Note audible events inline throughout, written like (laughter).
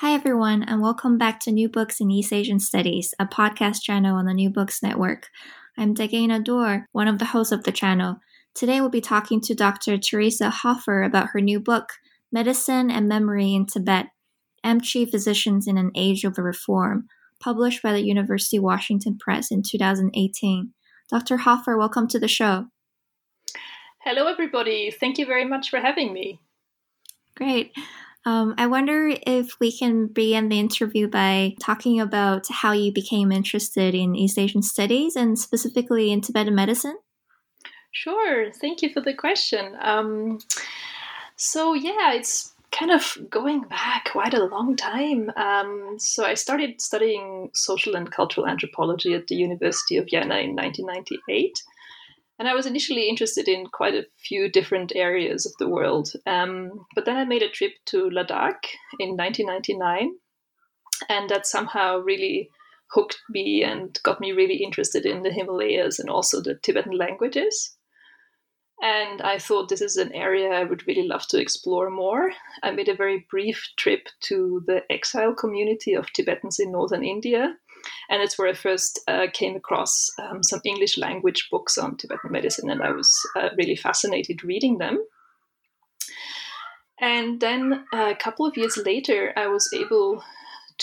Hi, everyone, and welcome back to New Books in East Asian Studies, a podcast channel on the New Books Network. I'm Degena Dor, one of the hosts of the channel. Today, we'll be talking to Dr. Teresa Hofer about her new book, Medicine and Memory in Tibet Amchi Physicians in an Age of Reform, published by the University of Washington Press in 2018. Dr. Hofer, welcome to the show. Hello, everybody. Thank you very much for having me. Great. Um, I wonder if we can begin the interview by talking about how you became interested in East Asian studies and specifically in Tibetan medicine. Sure. Thank you for the question. Um, so, yeah, it's kind of going back quite a long time. Um, so, I started studying social and cultural anthropology at the University of Vienna in 1998. And I was initially interested in quite a few different areas of the world. Um, but then I made a trip to Ladakh in 1999, and that somehow really hooked me and got me really interested in the Himalayas and also the Tibetan languages. And I thought this is an area I would really love to explore more. I made a very brief trip to the exile community of Tibetans in northern India and it's where I first uh, came across um, some English language books on Tibetan medicine, and I was uh, really fascinated reading them. And then uh, a couple of years later, I was able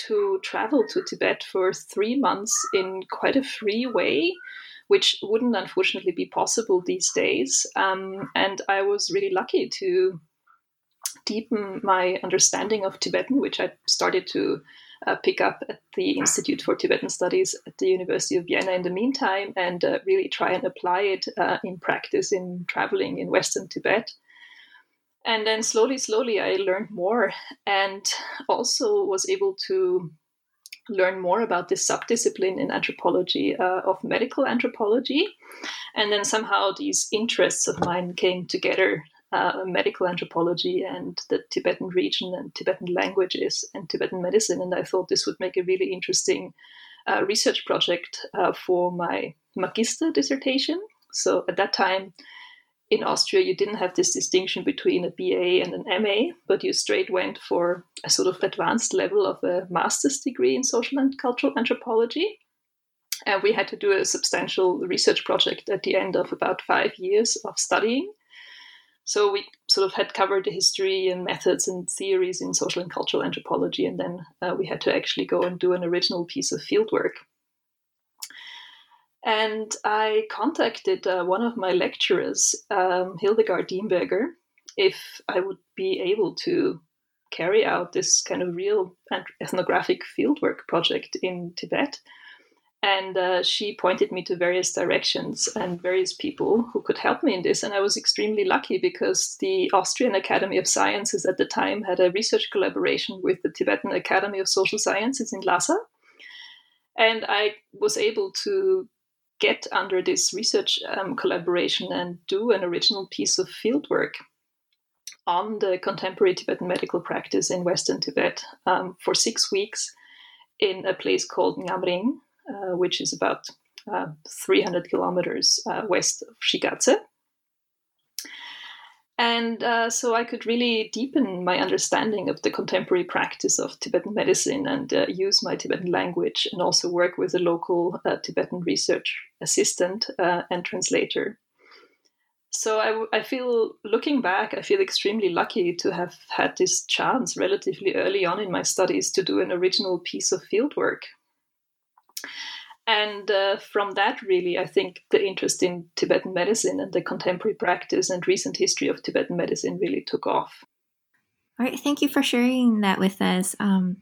to travel to Tibet for three months in quite a free way, which wouldn't unfortunately be possible these days. Um, and I was really lucky to deepen my understanding of Tibetan, which I started to uh, pick up at the Institute for Tibetan Studies at the University of Vienna in the meantime and uh, really try and apply it uh, in practice in traveling in Western Tibet. And then slowly, slowly, I learned more and also was able to learn more about this subdiscipline in anthropology uh, of medical anthropology. And then somehow these interests of mine came together uh, medical anthropology and the Tibetan region and Tibetan languages and Tibetan medicine. And I thought this would make a really interesting uh, research project uh, for my magister dissertation. So at that time in Austria, you didn't have this distinction between a BA and an MA, but you straight went for a sort of advanced level of a master's degree in social and cultural anthropology. And we had to do a substantial research project at the end of about five years of studying. So we sort of had covered the history and methods and theories in social and cultural anthropology, and then uh, we had to actually go and do an original piece of fieldwork. And I contacted uh, one of my lecturers, um, Hildegard Diemberger, if I would be able to carry out this kind of real ethnographic fieldwork project in Tibet and uh, she pointed me to various directions and various people who could help me in this. And i was extremely lucky because the austrian academy of sciences at the time had a research collaboration with the tibetan academy of social sciences in lhasa. And i was able to get under this research um, collaboration and do an original piece of fieldwork on the contemporary tibetan medical practice in western tibet um, for six weeks in a place called Ngamring, uh, which is about uh, 300 kilometers uh, west of Shigatse. And uh, so I could really deepen my understanding of the contemporary practice of Tibetan medicine and uh, use my Tibetan language and also work with a local uh, Tibetan research assistant and translator. so I, I feel looking back i feel extremely lucky to have had this chance relatively early on in my studies to do an original piece of fieldwork and uh, from that really i think the interest in tibetan medicine and the contemporary practice and recent history of tibetan medicine really took off. All right thank you for sharing that with us. Um,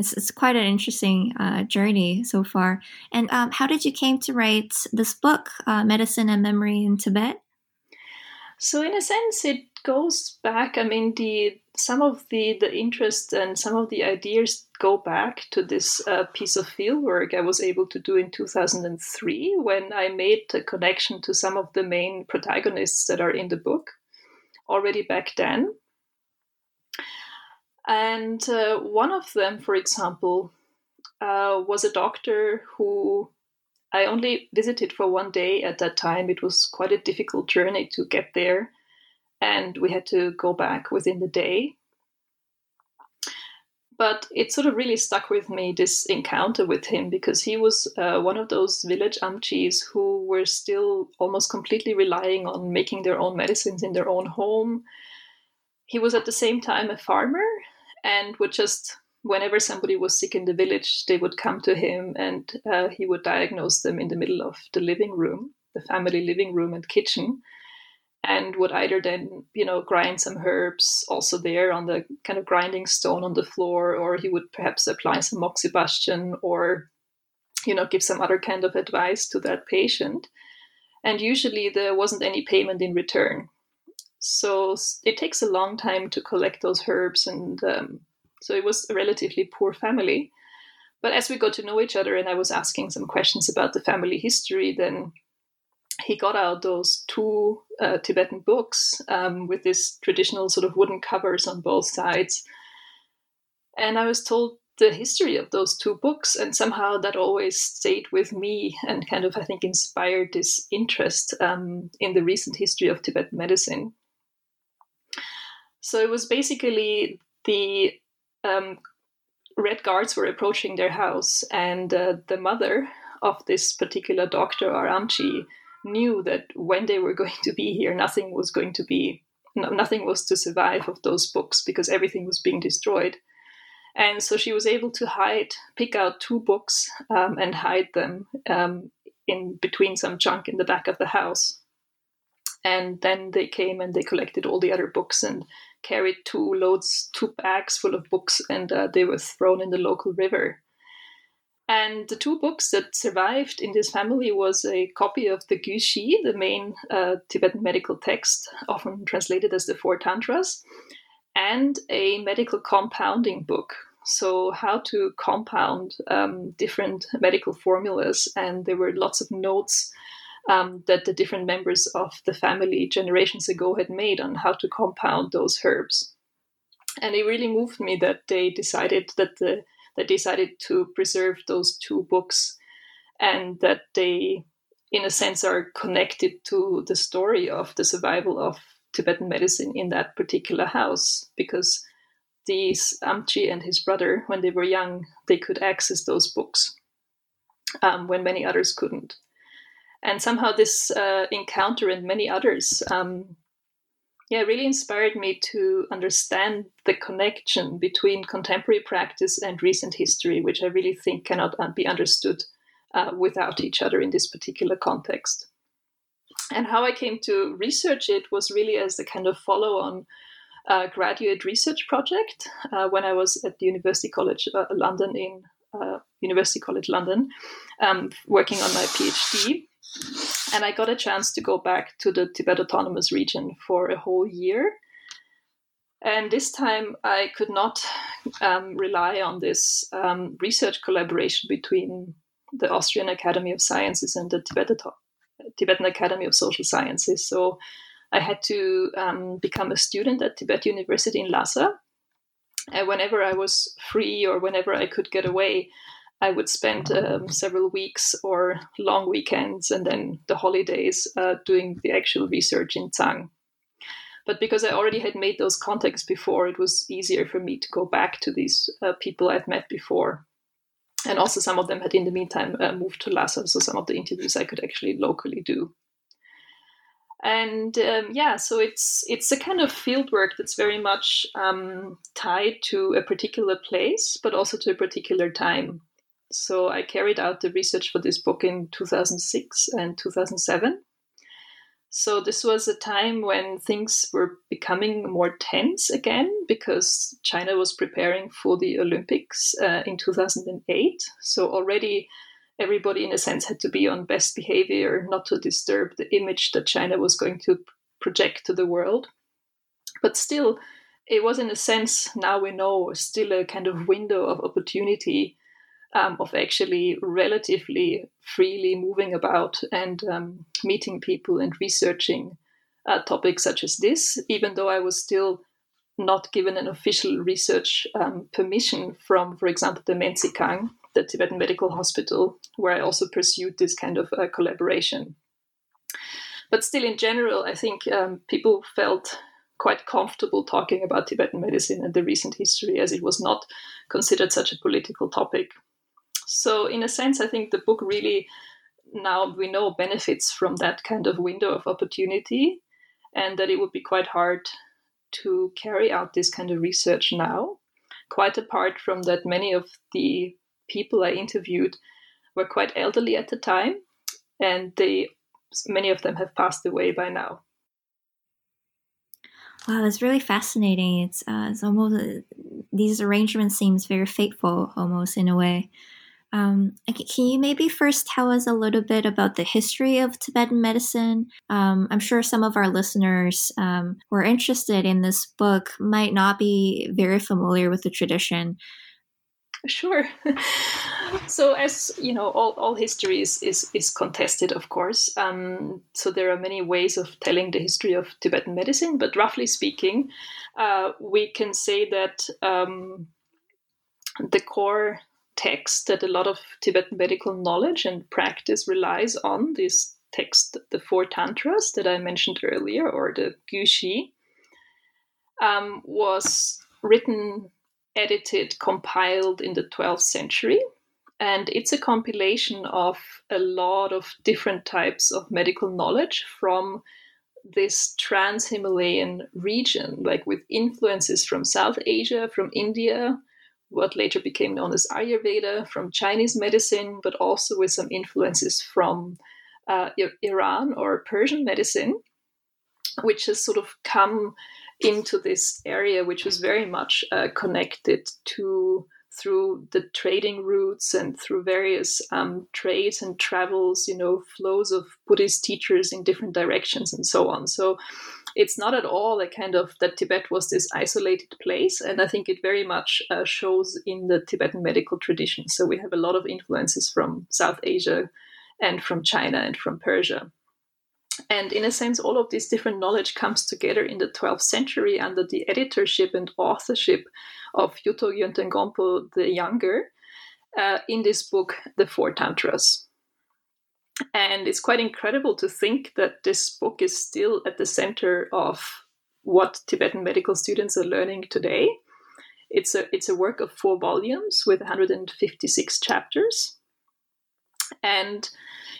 it's, it's quite an interesting uh, journey so far. And um, how did you came to write this book uh, medicine and memory in tibet? So in a sense, it goes back. I mean, the some of the the interest and some of the ideas go back to this uh, piece of fieldwork I was able to do in 2003 when I made a connection to some of the main protagonists that are in the book already back then. And uh, one of them, for example, uh, was a doctor who I only visited for one day at that time. It was quite a difficult journey to get there, and we had to go back within the day. But it sort of really stuck with me this encounter with him because he was uh, one of those village amchis who were still almost completely relying on making their own medicines in their own home. He was at the same time a farmer and would just whenever somebody was sick in the village, they would come to him and uh, he would diagnose them in the middle of the living room, the family living room and kitchen, and would either then, you know, grind some herbs also there on the kind of grinding stone on the floor, or he would perhaps apply some moxibustion or, you know, give some other kind of advice to that patient. And usually there wasn't any payment in return. So it takes a long time to collect those herbs and um, so it was a relatively poor family. But as we got to know each other and I was asking some questions about the family history, then he got out those two uh, Tibetan books um, with this traditional sort of wooden covers on both sides. And I was told the history of those two books, and somehow that always stayed with me and kind of, I think, inspired this interest um, in the recent history of Tibetan medicine. So it was basically the um, red guards were approaching their house, and uh, the mother of this particular doctor Aramchi knew that when they were (laughs) going to be here, nothing was going to be, nothing was to survive of those books because everything was being destroyed. And so she was able to hide, pick out two books um, and hide them um, in between some junk in the back of the house. And then they came and they collected all the other books and carried two loads, two bags full of books, and uh, they were thrown in the local river. And the two books that survived in this family was a copy of the Gyushi, the main uh, Tibetan medical text, often translated as the Four Tantras, and a medical compounding book. So, how to compound um, different medical formulas. And there were lots of notes um, that the different members of the family generations ago had made on how to compound those herbs. And it really moved me that they decided that the decided to preserve those two books and that they in a sense are connected to the story of the survival of Tibetan medicine in that particular house because these Amchi and his brother, when they were young, they could access those books um, when many others couldn't. And somehow this uh, encounter and many others um, yeah really inspired me to understand the connection between contemporary practice and recent history which i really think cannot uh, be understood uh, without each other in this particular context. And how i came to research it was really as a kind of follow-on uh, graduate research project uh, when i was at the university college uh, london in university college london um, working on my phd and I got a chance to go back to the Tibet Autonomous Region for a whole year. And this time I could not um, rely on this um, research collaboration between the Austrian Academy of Sciences and the Tibetan Academy of Social Sciences. So I had to um, become a student at Tibet University in Lhasa. And whenever I was free or whenever I could get away, I would spend um, several weeks or long weekends and then the holidays uh, doing the actual research in Tsang. But because I already had made those contacts before, it was easier for me to go back to these uh, people I'd met before. And also, some of them had in the meantime uh, moved to Lhasa, so some of the interviews I could actually locally do. and um, yeah, so it's it's a kind of fieldwork that's very much um, tied to a particular place, but also to a particular time. So I carried out the research for this book in 2006 and 2007. So this was a time when things were becoming more tense again because China was preparing for the Olympics uh, in 2008. So already everybody, in a sense, had to be on best behavior, not to disturb the image that China was going to project to the world. But still, it was, in a sense, now we know, still a kind of window of opportunity um, of actually relatively freely moving about and um, meeting people and researching uh, topics such as this, even though I was still not given an official research um, permission from, for example, the Mentsikhang, the Tibetan Medical Hospital, where I also pursued this kind of uh, collaboration. But still, in general, I think um, people felt quite comfortable talking about Tibetan medicine and the recent history, as it was not considered such a political topic. So, in a sense, I think the book really now we know benefits from that kind of window of opportunity, and that it would be quite hard to carry out this kind of research now. Quite apart from that, many of the people I interviewed were quite elderly at the time, and they many of them have passed away by now. Wow, that's really fascinating. It's uh, it's almost uh, these arrangements seems very fateful, almost in a way. Um, can you maybe first tell us a little bit about the history of Tibetan medicine? Um, I'm sure some of our listeners um, who are interested in this book might not be very familiar with the tradition. Sure. (laughs) so, as you know, all, all history is, is, is contested, of course. Um, so, there are many ways of telling the history of Tibetan medicine, but roughly speaking, uh, we can say that um, the core text that a lot of Tibetan medical knowledge and practice relies on, this text, the four tantras that I mentioned earlier, or the Gyushi, um, was written, edited, compiled in the 12th century. And it's a compilation of a lot of different types of medical knowledge from this trans Himalayan region, like with influences from South Asia, from India, what later became known as Ayurveda, from Chinese medicine, but also with some influences from uh, Iran or Persian medicine, which has sort of come into this area, which was very much uh, connected to through the trading routes and through various um, trades and travels, you know, flows of Buddhist teachers in different directions and so on. So it's not at all a kind of that Tibet was this isolated place. And I think it very much uh, shows in the Tibetan medical tradition. So we have a lot of influences from South Asia and from China and from Persia. And in a sense, all of this different knowledge comes together in the 12th century under the editorship and authorship of Yuthok Yönten Gönpo the Younger uh, in this book, The Four Tantras. And it's quite incredible to think that this book is still at the center of what Tibetan medical students are learning today. It's a, it's a work of four volumes with 156 chapters. And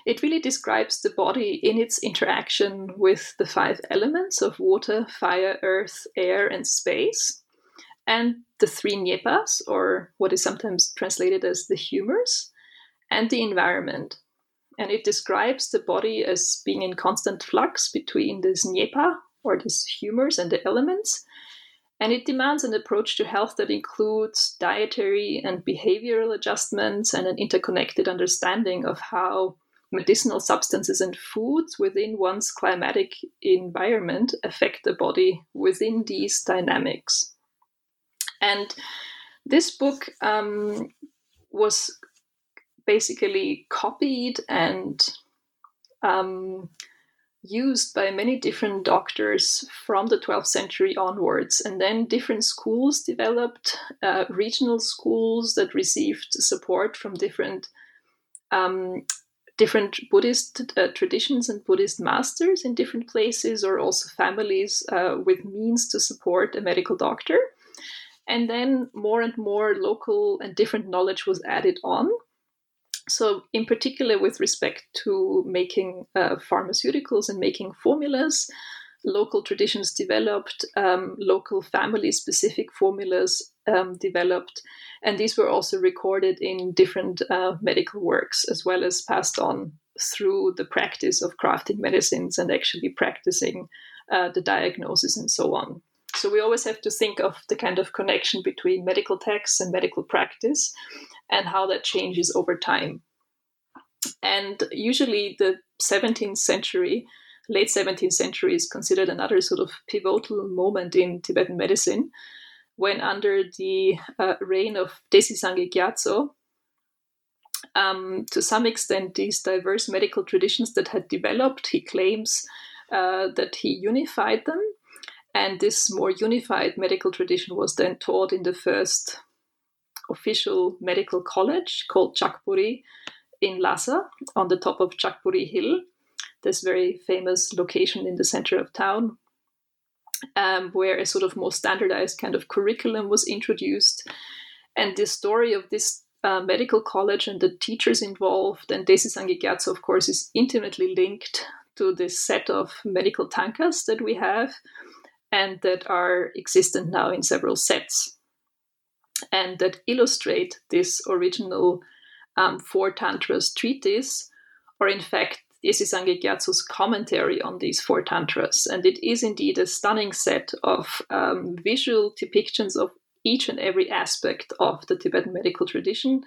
it really describes the body in its interaction with the five elements of water, fire, earth, air, and space, and the three nyepas, or what is sometimes translated as the humors, and the environment. And it describes the body as being in constant flux between this nyepa, or these humors, and the elements. And it demands an approach to health that includes dietary and behavioral adjustments and an interconnected understanding of how medicinal substances and foods within one's climatic environment affect the body within these dynamics. And this book um, was basically copied and um, used by many different doctors from the 12th century onwards. And then different schools developed, uh, regional schools that received support from different um, different Buddhist uh, traditions and Buddhist masters in different places, or also families uh, with means to support a medical doctor. And then more and more local and different knowledge was added on. So, in particular, with respect to making uh, pharmaceuticals and making formulas, local traditions developed, um, local family specific formulas um, developed, and these were also recorded in different uh, medical works as well as passed on through the practice of crafting medicines and actually practicing uh, the diagnosis and so on. So we always have to think of the kind of connection between medical texts and medical practice and how that changes over time. And usually the 17th century, late 17th century, is considered another sort of pivotal moment in Tibetan medicine when, under the uh, reign of Desi Sangye Gyatso, um, to some extent, these diverse medical traditions that had developed, he claims uh, that he unified them. And this more unified medical tradition was then taught in the first official medical college called Chakpuri in Lhasa on the top of Chakpuri Hill, this very famous location in the center of town, um, where a sort of more standardized kind of curriculum was introduced. And the story of this uh, medical college and the teachers involved, and Desi Sangye Gyatso, of course, is intimately linked to this set of medical tankas that we have and that are existent now in several sets and that illustrate this original um, four tantras treatise, or in fact, Sangye Gyatso's commentary on these four tantras. And it is indeed a stunning set of um, visual depictions of each and every aspect of the Tibetan medical tradition,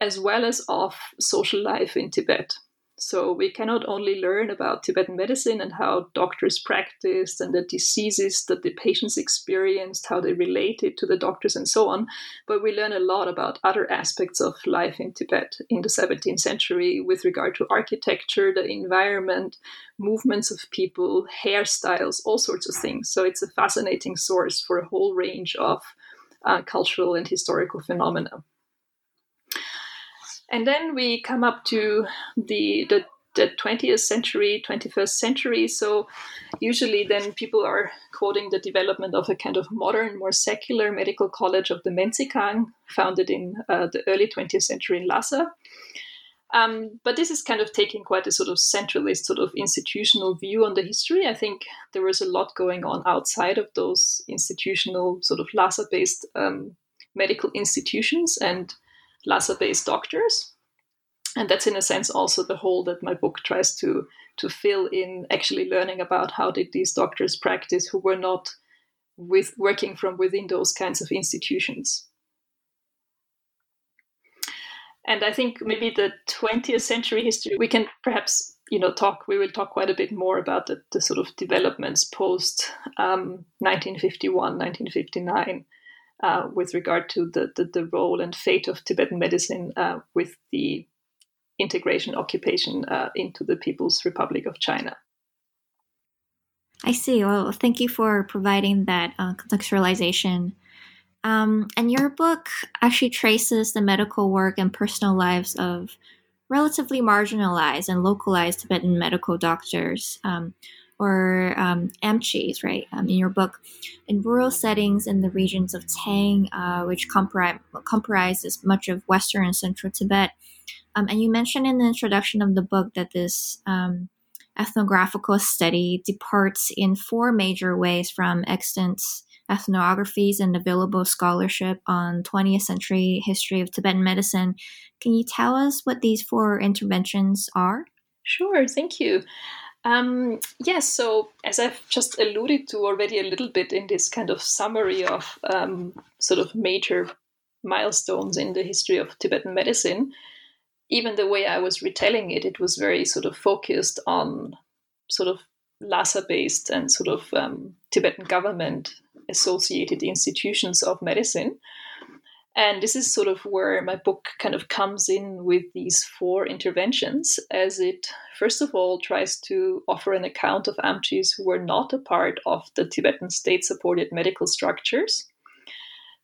as well as of social life in Tibet. So we cannot only learn about Tibetan medicine and how doctors practiced and the diseases that the patients experienced, how they related to the doctors, and so on, but we learn a lot about other aspects of life in Tibet in the 17th century with regard to architecture, the environment, movements of people, hairstyles, all sorts of things. So it's a fascinating source for a whole range of uh, cultural and historical phenomena. And then we come up to the, the the 20th century, 21st century. So usually then people are quoting the development of a kind of modern, more secular medical college of the Mentsikhang, founded in uh, the early 20th century in Lhasa. Um, but this is kind of taking quite a sort of centralist, sort of institutional view on the history. I think there was a lot going on outside of those institutional, sort of Lhasa based um, medical institutions and Lhasa based doctors. And that's in a sense also the hole that my book tries to to fill in actually learning about how did these doctors practice who were not with working from within those kinds of institutions. And I think maybe the 20th century history, we can perhaps, you know, talk, we will talk quite a bit more about the, the sort of developments post um, 1951, 1959 uh, with regard to the, the, the, role and fate of Tibetan medicine uh, with the integration occupation uh, into the People's Republic of China. I see. Well, thank you for providing that uh, contextualization. Um, and your book actually traces the medical work and personal lives of relatively marginalized and localized Tibetan medical doctors. Um, or um, amchis, right, um, in your book, in rural settings in the regions of Tsang, uh, which compri- comprises much of western and central Tibet. Um, and you mentioned in the introduction of the book that this um, ethnographical study departs in four major ways from extant ethnographies and available scholarship on 20th century history of Tibetan medicine. Can you tell us what these four interventions are? Sure, thank you. Um, yes, so as I've just alluded to already a little bit in this kind of summary of um, sort of major milestones in the history of Tibetan medicine, even the way I was retelling it, it was very sort of focused on sort of Lhasa based and sort of um, Tibetan government associated institutions of medicine. And this is sort of where my book kind of comes in with these four interventions, as it first of all tries to offer an account of Amchis who were not a part of the Tibetan state supported medical structures.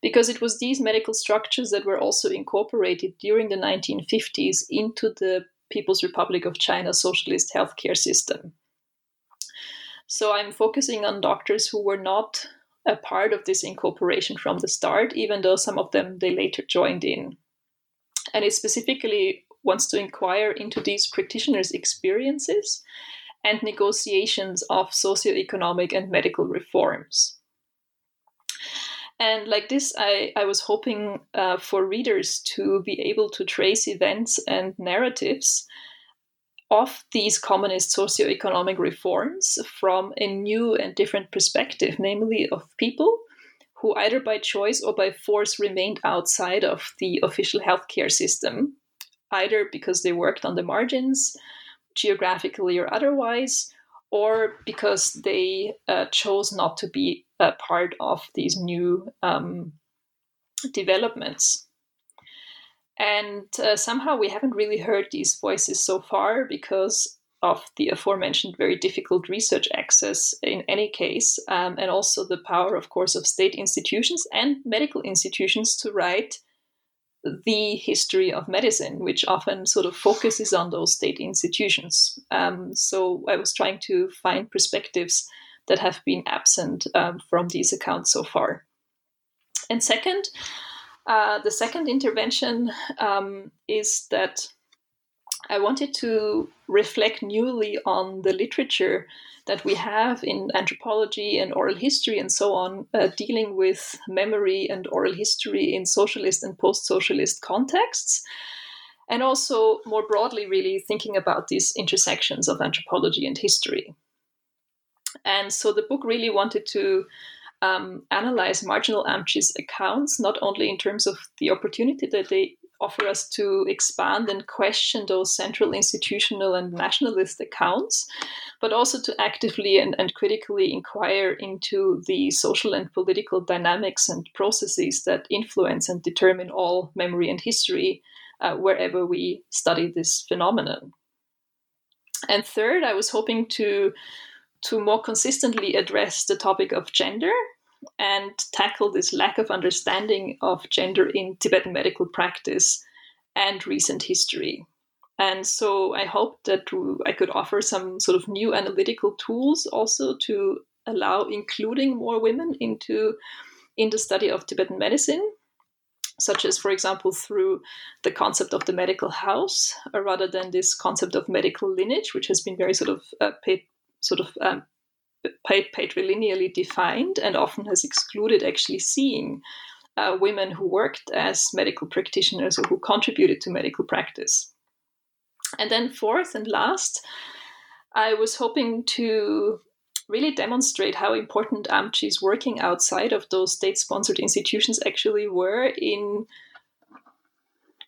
Because it was these medical structures that were also incorporated during the 1950s into the People's Republic of China socialist healthcare system. So I'm focusing on doctors who were not a part of this incorporation from the start, even though some of them they later joined in. And it specifically wants to inquire into these practitioners' experiences and negotiations of socioeconomic and medical reforms. And like this, I, I was hoping uh, for readers to be able to trace events and narratives of these communist socio-economic reforms from a new and different perspective, namely of people who either by choice or by force remained outside of the official healthcare system, either because they worked on the margins, geographically or otherwise, or because they uh, chose not to be a part of these new um, developments. And uh, somehow we haven't really heard these voices so far because of the aforementioned very difficult research access in any case, um, and also the power, of course, of state institutions and medical institutions to write the history of medicine, which often sort of focuses on those state institutions. Um, so I was trying to find perspectives that have been absent um, from these accounts so far. And second, uh, the second intervention um, is that I wanted to reflect newly on the literature that we have in anthropology and oral history and so on, uh, dealing with memory and oral history in socialist and post socialist contexts. And also, more broadly, really thinking about these intersections of anthropology and history. And so the book really wanted to um, analyze marginal Amchi's accounts, not only in terms of the opportunity that they offer us to expand and question those central institutional and nationalist accounts, but also to actively and, and critically inquire into the social and political dynamics and processes that influence and determine all memory and history uh, wherever we study this phenomenon. And third, I was hoping to to more consistently address the topic of gender and tackle this lack of understanding of gender in Tibetan medical practice and recent history. And so I hope that I could offer some sort of new analytical tools also to allow including more women into in the study of Tibetan medicine, such as, for example, through the concept of the medical house, uh, rather than this concept of medical lineage, which has been very sort of uh, paid, sort of um, patrilineally defined and often has excluded actually seeing uh, women who worked as medical practitioners or who contributed to medical practice. And then, fourth and last, I was hoping to really demonstrate how important AMCHI's working outside of those state sponsored institutions actually were in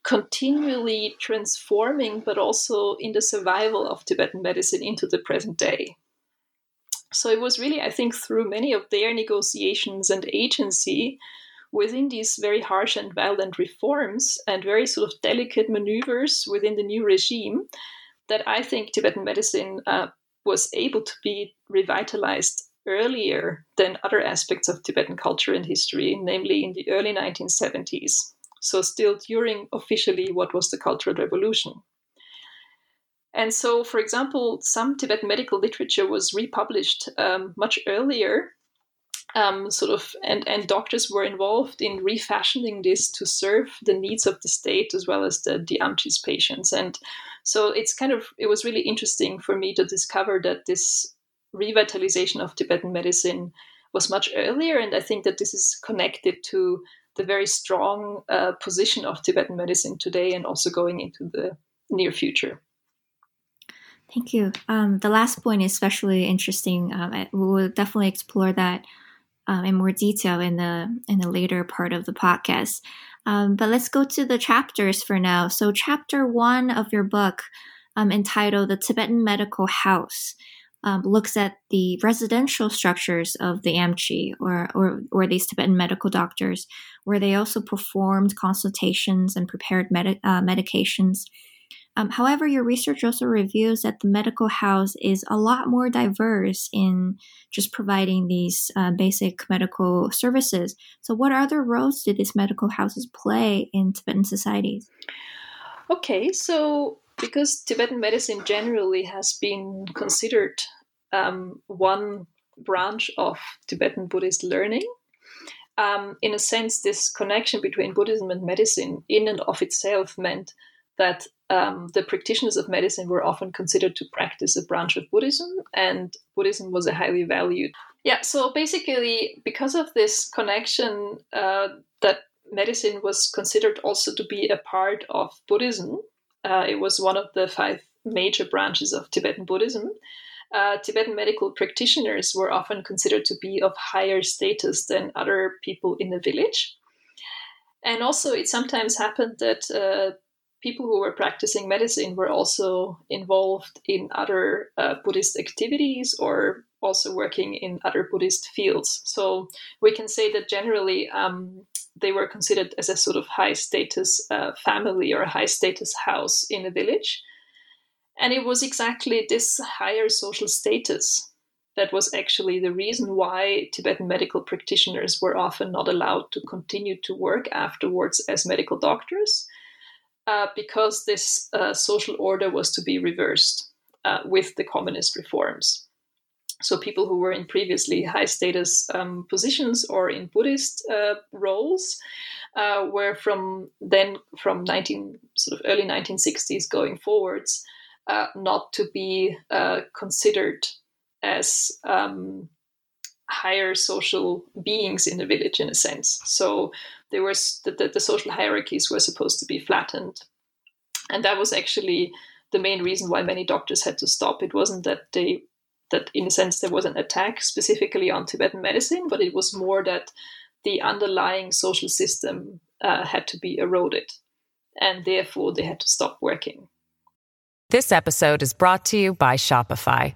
continually transforming, but also in the survival of Tibetan medicine into the present day. So it was really, I think, through many of their negotiations and agency within these very harsh and violent reforms and very sort of delicate maneuvers within the new regime that I think Tibetan medicine uh, was able to be revitalized earlier than other aspects of Tibetan culture and history, namely in the early 1970s. So, still during officially what was the Cultural Revolution. And so, for example, some Tibetan medical literature was republished um, much earlier, um, sort of, and, and doctors were involved in refashioning this to serve the needs of the state as well as the, the Amchi's patients. And so it's kind of, it was really interesting for me to discover that this revitalization of Tibetan medicine was much earlier. And I think that this is connected to the very strong uh, position of Tibetan medicine today and also going into the near future. Thank you. Um, the last point is especially interesting. Um, we will definitely explore that um, in more detail in the in the later part of the podcast. Um, but let's go to the chapters for now. So, chapter one of your book, um, entitled "The Tibetan Medical House," um, looks at the residential structures of the Amchi or, or or these Tibetan medical doctors, where they also performed consultations and prepared uh, medications um, however, your research also reveals that the medical house is a lot more diverse in just providing these uh, basic medical services. So, what other roles do these medical houses play in Tibetan societies? Okay, so because Tibetan medicine generally has been considered um, one branch of Tibetan Buddhist learning, um, in a sense, this connection between Buddhism and medicine, in and of itself, meant that um, the practitioners of medicine were often considered to practice a branch of Buddhism, and Buddhism was a highly valued. Yeah, so basically, because of this connection, uh, that medicine was considered also to be a part of Buddhism. Uh, it was one of the five major branches of Tibetan Buddhism. Uh, Tibetan medical practitioners were often considered to be of higher status than other people in the village. And also, it sometimes happened that uh, people who were practicing medicine were also involved in other uh, Buddhist activities or also working in other Buddhist fields. So we can say that generally um, they were considered as a sort of high status uh, family or a high status house in a village. And it was exactly this higher social status that was actually the reason why Tibetan medical practitioners were often not allowed to continue to work afterwards as medical doctors, uh, because this uh, social order was to be reversed uh, with the communist reforms. So people who were in previously high status um, positions or in Buddhist uh, roles uh, were from then from 19 sort of early 1960s going forwards uh, not to be considered as um, higher social beings in the village in a sense. So there was the, the, the social hierarchies were supposed to be flattened, and that was actually the main reason why many doctors had to stop. It wasn't that they that in a sense there was an attack specifically on Tibetan medicine, but it was more that the underlying social system uh, had to be eroded, and therefore they had to stop working. This episode is brought to you by Shopify.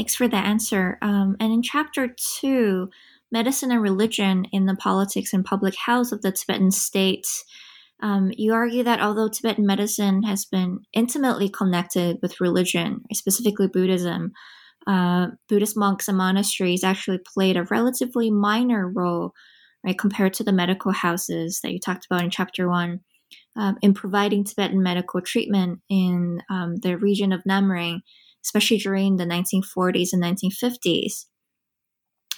thanks for the answer. Um, and in chapter two, medicine and religion in the politics and public health of the Tibetan state, um, you argue that although Tibetan medicine has been intimately connected with religion, specifically Buddhism, uh, Buddhist monks and monasteries actually played a relatively minor role, right, compared to the medical houses that you talked about in chapter one, um, in providing Tibetan medical treatment in um, the region of Ngamring especially during the 1940s and 1950s.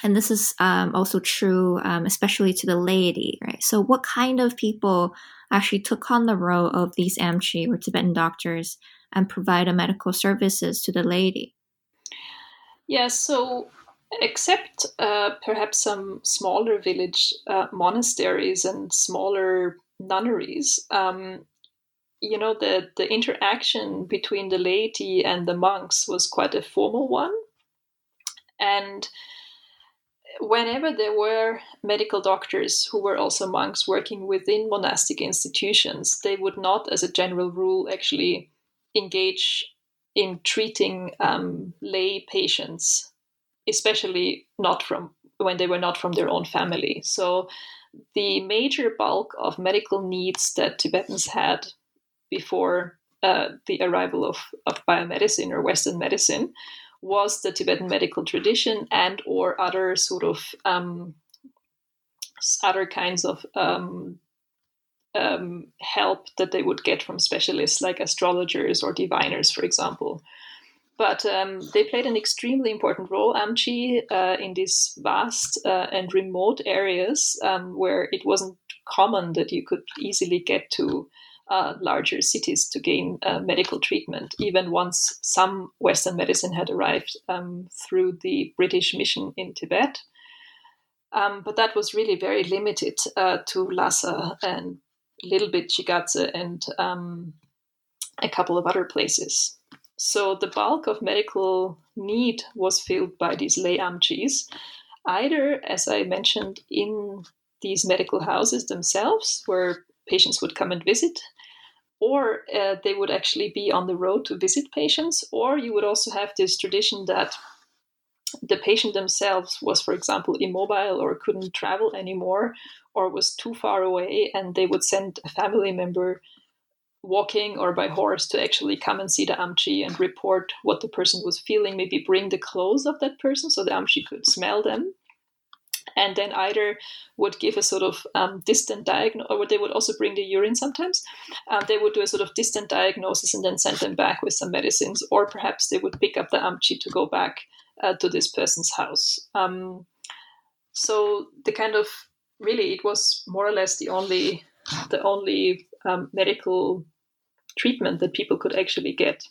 And this is um, also true, um, especially to the laity, right? So, what kind of people actually took on the role of these Amchi or Tibetan doctors and provided medical services to the laity? Yeah, so except uh, perhaps some smaller village uh, monasteries and smaller nunneries, um, you know the the interaction between the laity and the monks was quite a formal one. And whenever there were medical doctors who were also monks working within monastic institutions they would not as a general rule actually engage in treating um, lay patients especially not from when they were not from their own family. So the major bulk of medical needs that tibetans had before uh, the arrival of, of biomedicine or Western medicine was the Tibetan medical tradition and or other sort of um, other kinds of um, um, help that they would get from specialists like astrologers or diviners, for example. But um, they played an extremely important role, Amchi, uh, in these vast uh, and remote areas um, where it wasn't common that you could easily get to uh, larger cities to gain uh, medical treatment, even once some Western medicine had arrived um, through the British mission in Tibet. Um, but that was really very limited uh, to Lhasa and a little bit Shigatse and um, a couple of other places. So the bulk of medical need was filled by these lay amchis, either, as I mentioned, in these medical houses themselves, where patients would come and visit, or uh, they would actually be on the road to visit patients, or you would also have this tradition that the patient themselves was, for example, immobile or couldn't travel anymore, or was too far away, and they would send a family member walking or by horse to actually come and see the amchi and report what the person was feeling, maybe bring the clothes of that person so the amchi could smell them. And then either would give a sort of um, distant diagnosis, or they would also bring the urine sometimes. Uh, they would do a sort of distant diagnosis and then send them back with some medicines, or perhaps they would pick up the amchi to go back uh, to this person's house. Um, so the kind of really it was more or less the only the only um, medical treatment that people could actually get.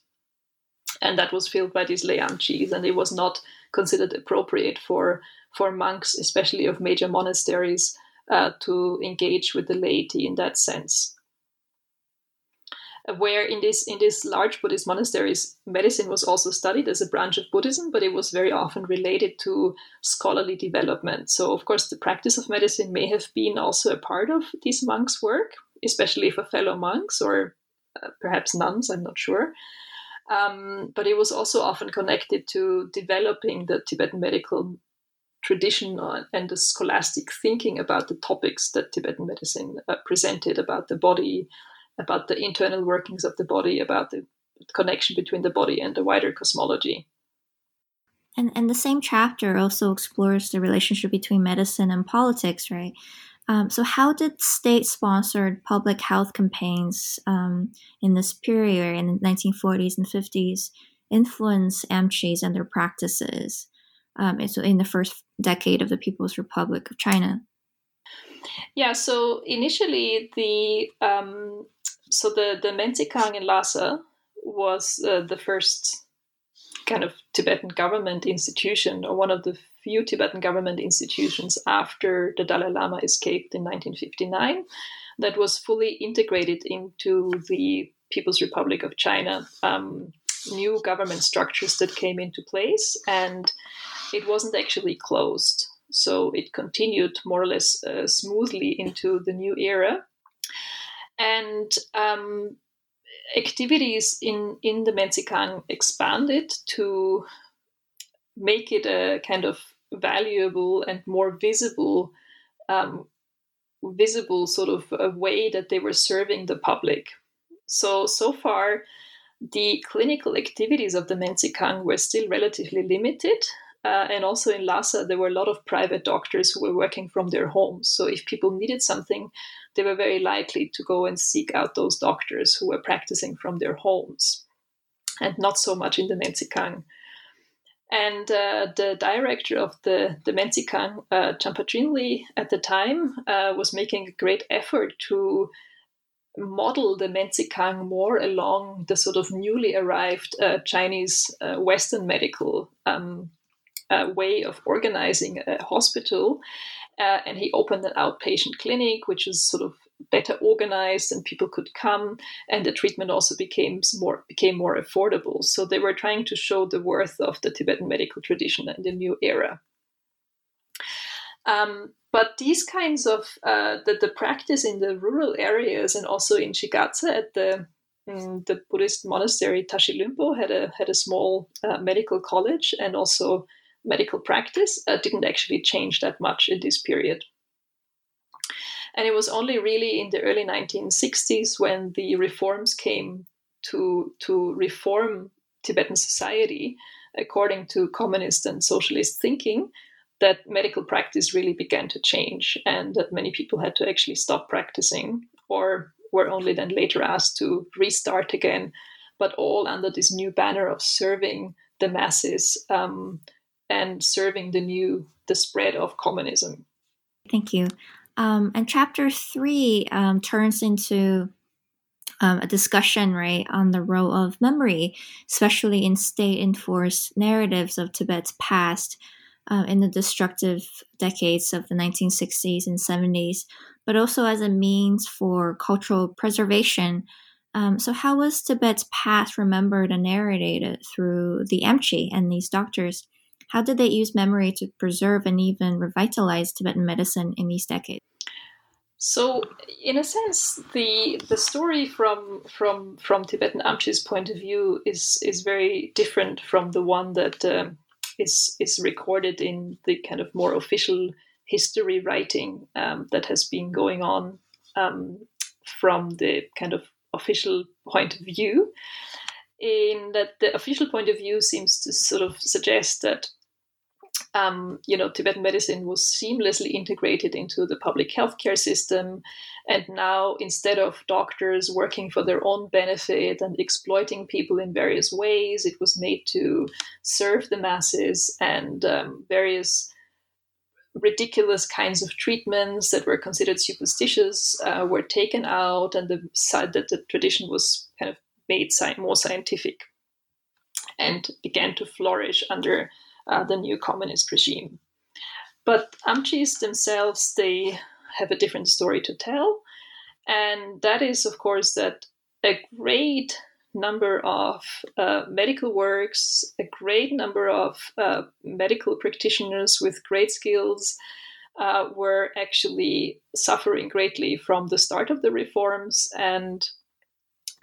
And that was filled by these amchis, and it was not considered appropriate for, for monks, especially of major monasteries, uh, to engage with the laity in that sense. Where in this in these large Buddhist monasteries, medicine was also studied as a branch of Buddhism, but it was very often related to scholarly development. So, of course, the practice of medicine may have been also a part of these monks' work, especially for fellow monks or uh, perhaps nuns, I'm not sure. Um, but it was also often connected to developing the Tibetan medical tradition and the scholastic thinking about the topics that Tibetan medicine uh, presented about the body, about the internal workings of the body, about the connection between the body and the wider cosmology. And and the same chapter also explores the relationship between medicine and politics, right? Um, so, how did state sponsored public health campaigns um, in this period in the 1940s and 50s influence AMCHIs and their practices? Um, in the first decade of the People's Republic of China. Yeah, so initially the um, so the the Mentsikhang in Lhasa was uh, the first kind of Tibetan government institution or one of the few Tibetan government institutions after the Dalai Lama escaped in 1959 that was fully integrated into the People's Republic of China. Um, new government structures that came into place, and it wasn't actually closed. So it continued more or less uh, smoothly into the new era. And um, activities in, in the Mentsikhang expanded to make it a kind of valuable and more visible um, visible sort of a way that they were serving the public. So so far, the clinical activities of the Mentsikhang were still relatively limited. Uh, and also in Lhasa, there were a lot of private doctors who were working from their homes. So if people needed something, they were very likely to go and seek out those doctors who were practicing from their homes, and not so much in the Mentsikhang. And uh, the director of the, Mentsikhang, uh, Champachinli, at the time uh, was making a great effort to model the Mentsikhang more along the sort of newly arrived uh, Chinese uh, Western medical um, uh, way of organizing a hospital. Uh, and he opened an outpatient clinic, which is sort of better organized and people could come and the treatment also became more became more affordable so they were trying to show the worth of the tibetan medical tradition in the new era um, but these kinds of uh, the, the practice in the rural areas and also in Shigatse at the mm, the Buddhist monastery Tashi Lhunpo had a had a small uh, medical college and also medical practice uh, didn't actually change that much in this period. And it was only really in the early 1960s when the reforms came to, to reform Tibetan society according to communist and socialist thinking that medical practice really began to change and that many people had to actually stop practicing or were only then later asked to restart again, but all under this new banner of serving the masses um, and serving the new, the spread of communism. Thank you. Um, and chapter three um, turns into um, a discussion, right, on the role of memory, especially in state enforced narratives of Tibet's past uh, in the destructive decades of the 1960s and 70s, but also as a means for cultural preservation. Um, so, how was Tibet's past remembered and narrated through the Amchi and these doctors? How did they use memory to preserve and even revitalize Tibetan medicine in these decades? So, in a sense, the the story from from from Tibetan Amchi's point of view is is very different from the one that um, is is recorded in the kind of more official history writing um, that has been going on um, from the kind of official point of view. In that, the official point of view seems to sort of suggest that um, you know, Tibetan medicine was seamlessly integrated into the public healthcare system. And now, instead of doctors working for their own benefit and exploiting people in various ways, it was made to serve the masses and um, various ridiculous kinds of treatments that were considered superstitious uh, were taken out, and the side that the tradition was kind of made more scientific and began to flourish under uh, the new communist regime. But Amchis themselves, they have a different story to tell. And that is, of course, that a great number of uh, medical works, a great number of uh, medical practitioners with great skills uh, were actually suffering greatly from the start of the reforms, and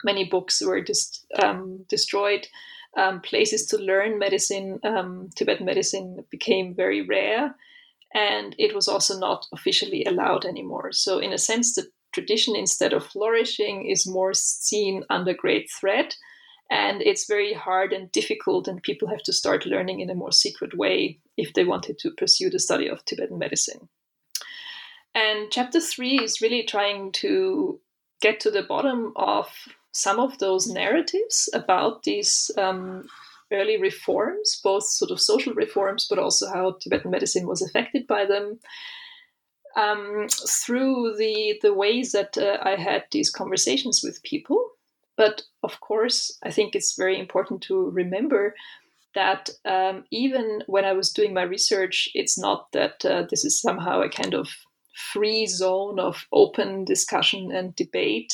many books were dis- um, destroyed um, places to learn medicine, um, Tibetan medicine, became very rare, and it was also not officially allowed anymore. So, in a sense, the tradition, instead of flourishing, is more seen under great threat. And it's very hard and difficult, and people have to start learning in a more secret way if they wanted to pursue the study of Tibetan medicine. And chapter three is really trying to get to the bottom of some of those narratives about these um, early reforms, both sort of social reforms, but also how Tibetan medicine was affected by them. Um, through the the ways that uh, I had these conversations with people, but of course, I think it's very important to remember that um, even when I was doing my research, it's not that uh, this is somehow a kind of free zone of open discussion and debate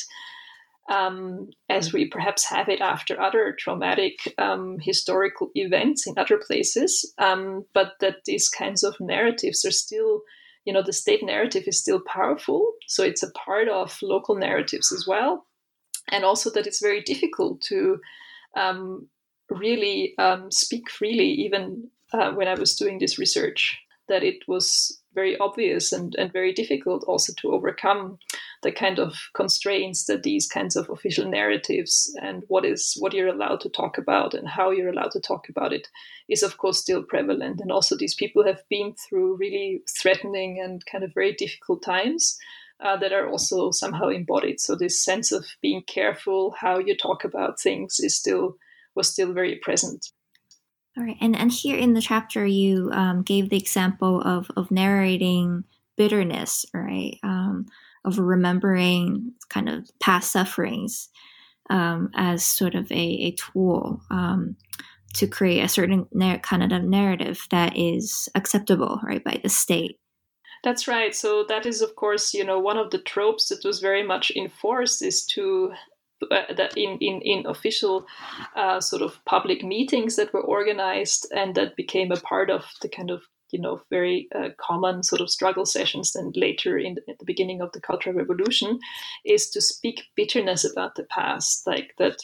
um, as we perhaps have it after other traumatic um, historical events in other places, um, but that these kinds of narratives are still, you know, the state narrative is still powerful. So it's a part of local narratives as well. And also that it's very difficult to um, really um, speak freely, even uh, when I was doing this research, that it was very obvious and, and very difficult also to overcome the kind of constraints that these kinds of official narratives and what is what you're allowed to talk about and how you're allowed to talk about it is of course still prevalent. And also these people have been through really threatening and kind of very difficult times uh, that are also somehow embodied. So this sense of being careful how you talk about things is still was still very present all right, and and here in the chapter, you um, gave the example of of narrating bitterness, right? Um, of remembering kind of past sufferings um, as sort of a, a tool um, to create a certain kind of narrative that is acceptable, right, by the state. That's right. So that is, of course, you know, one of the tropes that was very much enforced is to that in in in official uh, sort of public meetings that were organized and that became a part of the kind of you know very uh, common sort of struggle sessions and later in the, at the beginning of the cultural revolution is to speak bitterness about the past like that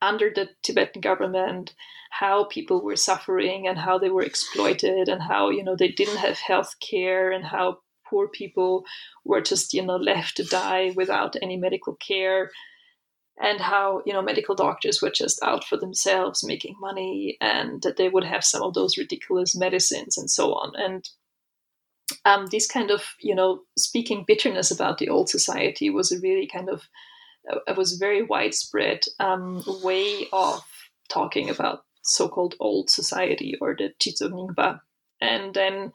under the tibetan government how people were suffering and how they were exploited and how you know they didn't have health care and how poor people were just you know left to die without any medical care and how you know medical doctors were just out for themselves making money and that they would have some of those ridiculous medicines and so on and um, this kind of you know speaking bitterness about the old society was a really kind of uh, was very widespread um, way of talking about so-called old society or the Chizoningba. And then,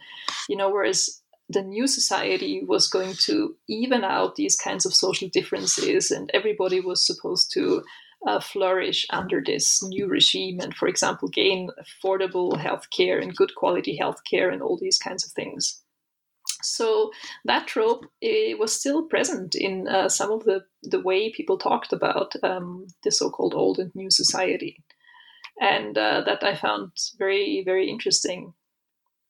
you know, whereas the new society was going to even out these kinds of social differences, and everybody was supposed to uh, flourish under this new regime and, for example, gain affordable healthcare and good quality healthcare and all these kinds of things. So that trope eh, was still present in uh, some of the, the way people talked about um, the so-called old and new society. And uh, that I found very, very interesting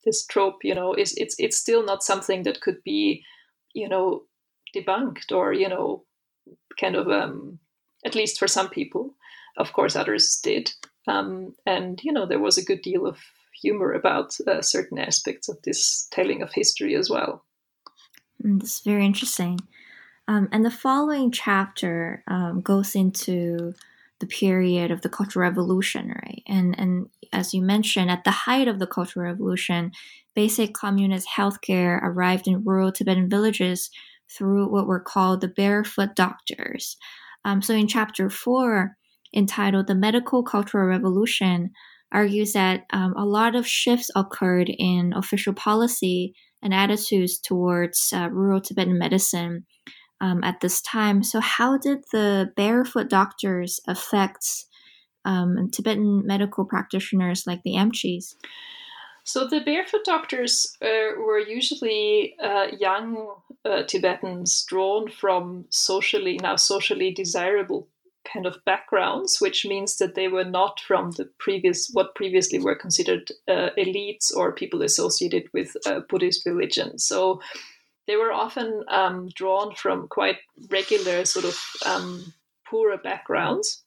this trope you know is it's it's still not something that could be you know debunked or you know kind of um at least for some people. Of course others did. Um, and you know there was a good deal of humor about uh, certain aspects of this telling of history as well. Mm, that's very interesting. Um, and the following chapter um, goes into the period of the Cultural Revolution, right? And and as you mentioned, at the height of the Cultural Revolution, basic communist healthcare arrived in rural Tibetan villages through what were called the barefoot doctors. Um, so in chapter four, entitled "The Medical Cultural Revolution," argues that um, a lot of shifts occurred in official policy and attitudes towards uh, rural Tibetan medicine um, at this time. So, how did the barefoot doctors affect um, Tibetan medical practitioners like the Amchis? So the barefoot doctors uh, were usually uh, young uh, Tibetans drawn from socially now socially desirable kind of backgrounds, which means that they were not from the previous what previously were considered uh, elites or people associated with uh, Buddhist religion. So they were often um, drawn from quite regular sort of um, poorer backgrounds.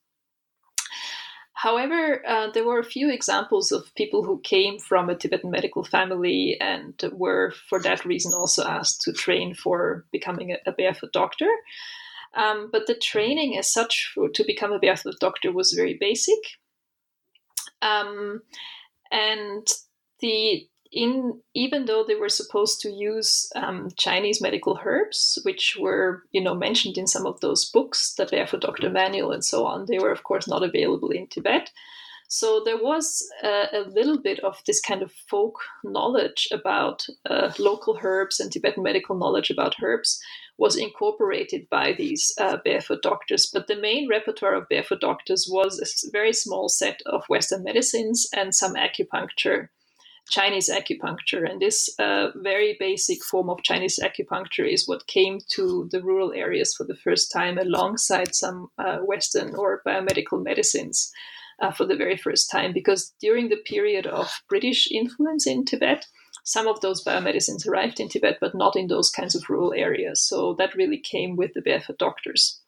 However, uh, there were a few examples of people who came from a Tibetan medical family and were, for that reason, also asked to train for becoming a, a barefoot doctor. Um, but the training as such for, to become a barefoot doctor was very basic. Um, and the in even though they were supposed to use um, Chinese medical herbs, which were you know mentioned in some of those books, the Barefoot Doctor Manual and so on, they were of course not available in Tibet. So there was a, little bit of this kind of folk knowledge about uh, local herbs and Tibetan medical knowledge about herbs was incorporated by these uh, barefoot doctors. But the main repertoire of barefoot doctors was a very small set of Western medicines and some acupuncture Chinese acupuncture. And this uh, very basic form of Chinese acupuncture is what came to the rural areas for the first time alongside some uh, Western or biomedical medicines. Uh, for the very first time, because during the period of British influence in Tibet, some of those biomedicines arrived in Tibet, but not in those kinds of rural areas. So that really came with the barefoot doctors.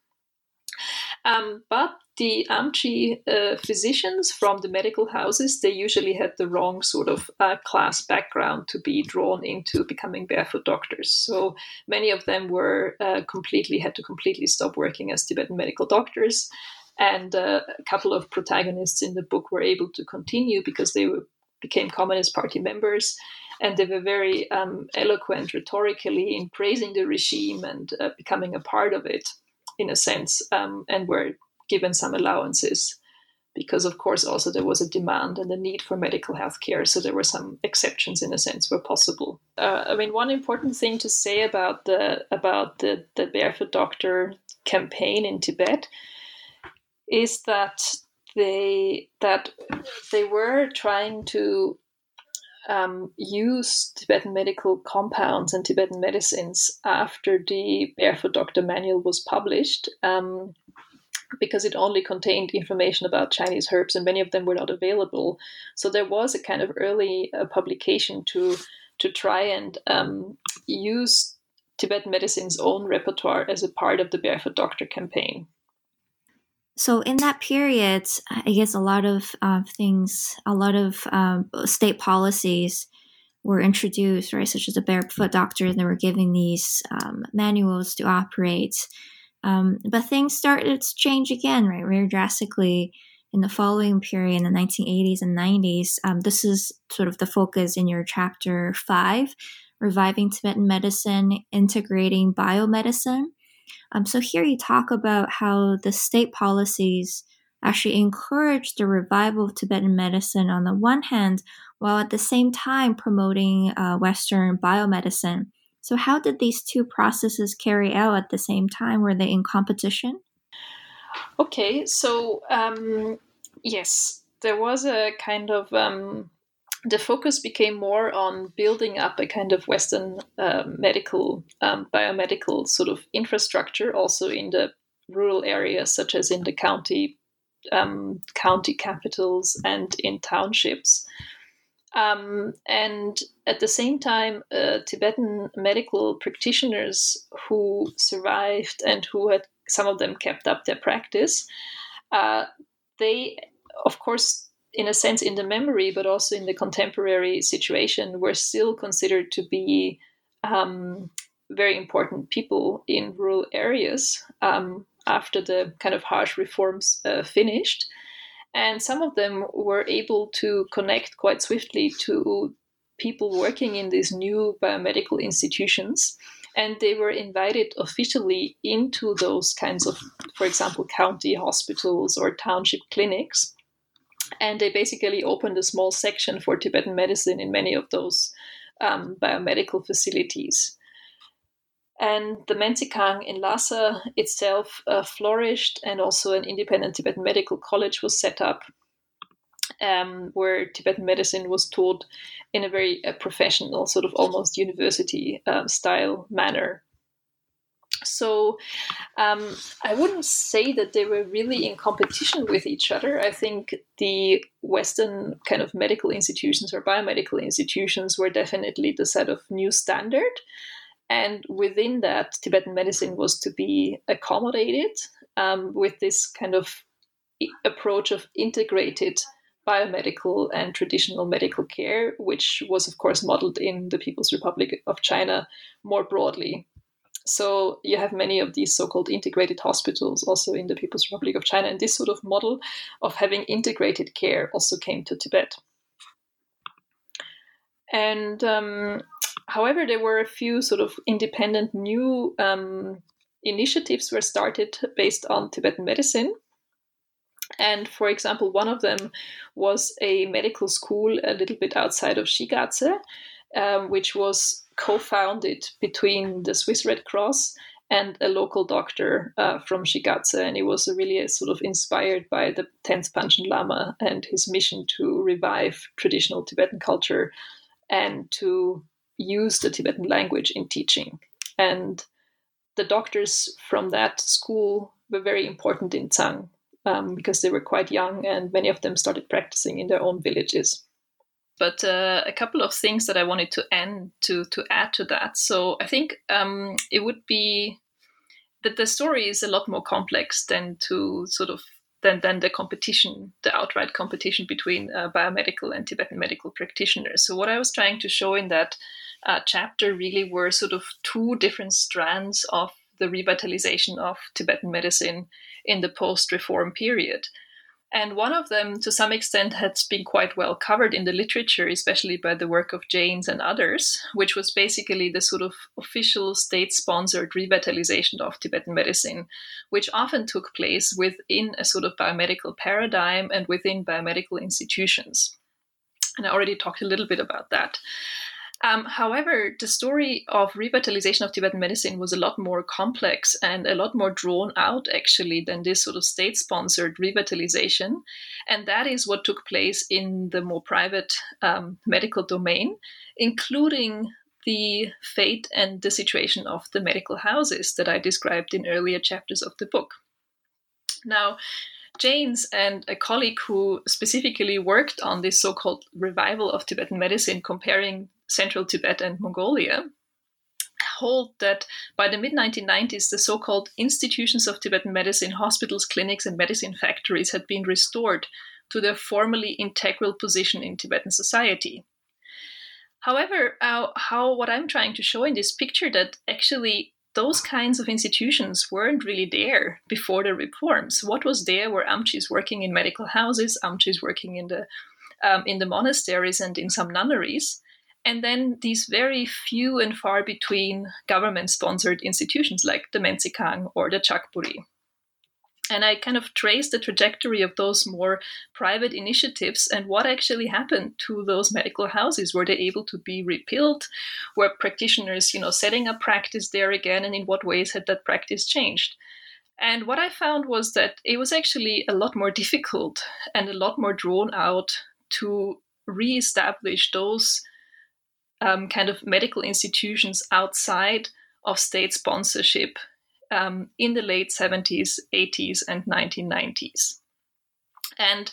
Um, but the Amchi uh, physicians from the medical houses, they usually had the wrong sort of uh, class background to be drawn into becoming barefoot doctors. So many of them were uh, completely, had to completely stop working as Tibetan medical doctors. And uh, a couple of protagonists in the book were able to continue because they were, became Communist Party members and they were very um, eloquent rhetorically in praising the regime and uh, becoming a part of it in a sense, um, and were given some allowances because, of course, also there was a demand and a need for medical health care. So there were some exceptions, in a sense, where possible. Uh, I mean, one important thing to say about the about the the barefoot doctor campaign in Tibet is that they that they were trying to um, use Tibetan medical compounds and Tibetan medicines after the Barefoot Doctor Manual was published. Um, because it only contained information about Chinese herbs, and many of them were not available. So there was a kind of early uh, publication to to try and um, use Tibetan medicine's own repertoire as a part of the Barefoot Doctor campaign. So in that period, I guess a lot of uh, things, a lot of um, state policies were introduced, right? Such as the barefoot doctors, and they were giving these um, manuals to operate. Um, but things started to change again, right? Very drastically in the following period, in the 1980s and 90s. Um, this is sort of the focus in your chapter five, reviving Tibetan medicine, integrating biomedicine. Um, so here you talk about how the state policies actually encourage the revival of Tibetan medicine on the one hand, while at the same time promoting uh, Western biomedicine. So, how did these two processes carry out at the same time? Were they in competition? Okay, so um, yes, there was a kind of um, the focus became more on building up a kind of Western uh, medical, um, biomedical sort of infrastructure, also in the rural areas, such as in the county, um, county capitals and in townships. Um, and at the same time, uh, Tibetan medical practitioners who survived and who had some of them kept up their practice, uh, they, of course, in a sense in the memory but also in the contemporary situation were still considered to be um, very important people in rural areas um, after the kind of harsh reforms uh, finished. And some of them were able to connect quite swiftly to people working in these new biomedical institutions. And they were invited officially into those kinds of, for example, county hospitals or township clinics. And they basically opened a small section for Tibetan medicine in many of those um, biomedical facilities. And the Mentsikhang in Lhasa itself uh, flourished, and also an independent Tibetan medical college was set up, um, where Tibetan medicine was taught in a very uh, professional, sort of almost university uh, style manner. So um, I wouldn't say that they were really in competition with each other. I think the Western kind of medical institutions or biomedical institutions were definitely the set of new standard. And within that, Tibetan medicine was to be accommodated um, with this kind of approach of integrated biomedical and traditional medical care, which was, of course, modeled in the People's Republic of China more broadly. So you have many of these so-called integrated hospitals also in the People's Republic of China, and this sort of model of having integrated care also came to Tibet. And um, however, there were a few sort of independent new um, initiatives were started based on Tibetan medicine. And for example, one of them was a medical school a little bit outside of Shigatse, um, which was co-founded between the Swiss Red Cross and a local doctor uh, from Shigatse. And it was really sort of inspired by the 10th Panchen Lama and his mission to revive traditional Tibetan culture and to use the Tibetan language in teaching. And the doctors from that school were very important in Tsang um, because they were quite young and many of them started practicing in their own villages. But uh, a couple of things that I wanted to end to to add to that. So I think um, it would be that the story is a lot more complex than to sort of than, than the competition, the outright competition between uh, biomedical and Tibetan medical practitioners. So, what I was trying to show in that uh, chapter really were sort of two different strands of the revitalization of Tibetan medicine in the post reform period. And one of them, to some extent, has been quite well covered in the literature, especially by the work of Janes and others, which was basically the sort of official state sponsored revitalization of Tibetan medicine, which often took place within a sort of biomedical paradigm and within biomedical institutions. And I already talked a little bit about that. Um, however, the story of revitalization of Tibetan medicine was a lot more complex and a lot more drawn out, actually, than this sort of state sponsored revitalization. And that is what took place in the more private um, medical domain, including the fate and the situation of the medical houses that I described in earlier chapters of the book. Now, Janes and a colleague who specifically worked on this so called revival of Tibetan medicine, comparing central Tibet and Mongolia, hold that by the mid 1990s, the so called institutions of Tibetan medicine, hospitals, clinics, and medicine factories had been restored to their formerly integral position in Tibetan society. However, uh, how what I'm trying to show in this picture that actually those kinds of institutions weren't really there before the reforms. What was there were amchis working in medical houses, amchis working in the um, in the monasteries and in some nunneries, and then these very few and far between government sponsored institutions like the Mentsikhang or the Chakpori. And I kind of traced the trajectory of those more private initiatives and what actually happened to those medical houses. Were they able to be rebuilt? Were practitioners, you know, setting up practice there again? And in what ways had that practice changed? And what I found was that it was actually a lot more difficult and a lot more drawn out to re-establish those um, kind of medical institutions outside of state sponsorship um, in the late 70s, 80s, and 1990s. And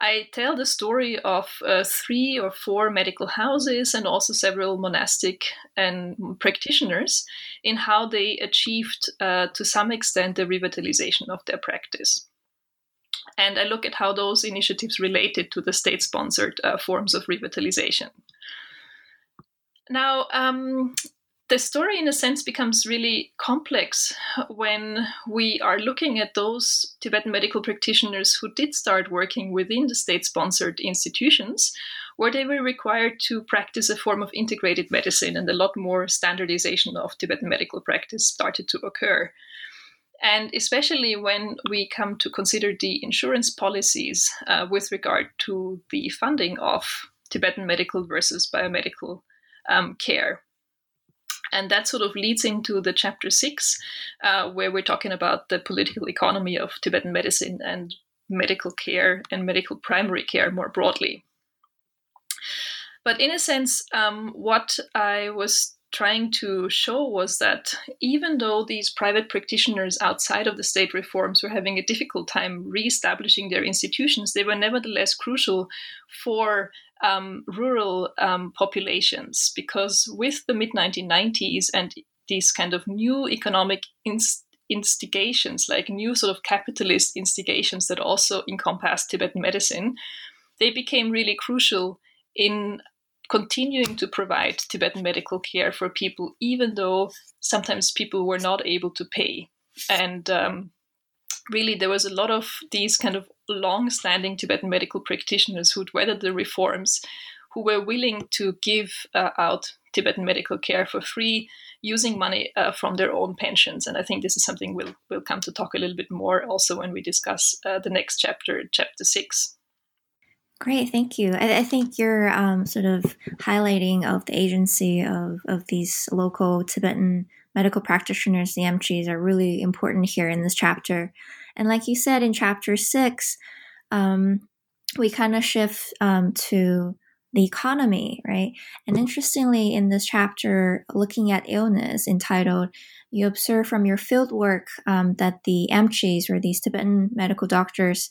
I tell the story of uh, three or four medical houses and also several monastic and practitioners in how they achieved, uh, to some extent, the revitalization of their practice. And I look at how those initiatives related to the state sponsored uh, forms of revitalization. Now, um, the story, in a sense, becomes really complex when we are looking at those Tibetan medical practitioners who did start working within the state sponsored institutions, where they were required to practice a form of integrated medicine, and a lot more standardization of Tibetan medical practice started to occur. And especially when we come to consider the insurance policies uh, with regard to the funding of Tibetan medical versus biomedical um, care and that sort of leads into the chapter six, uh, where we're talking about the political economy of Tibetan medicine and medical care and medical primary care more broadly. But in a sense, um, what I was trying to show was that even though these private practitioners outside of the state reforms were having a difficult time re-establishing their institutions, they were nevertheless crucial for um, rural um, populations because with the mid 1990s and these kind of new economic inst- instigations, like new sort of capitalist instigations that also encompass Tibetan medicine, they became really crucial in continuing to provide Tibetan medical care for people, even though sometimes people were not able to pay. And um, really, there was a lot of these kind of long-standing Tibetan medical practitioners who'd weathered the reforms, who were willing to give uh, out Tibetan medical care for free, using money uh, from their own pensions. And I think this is something we'll we'll come to talk a little bit more also when we discuss uh, the next chapter, chapter six. Great, thank you. I, I think your um, sort of highlighting of the agency of, of these local Tibetan medical practitioners, the Amchis, are really important here in this chapter. And like you said in chapter six, um, we kind of shift um, to the economy, right? And interestingly, in this chapter, looking at illness entitled, you observe from your field work um, that the Amchis, or these Tibetan medical doctors,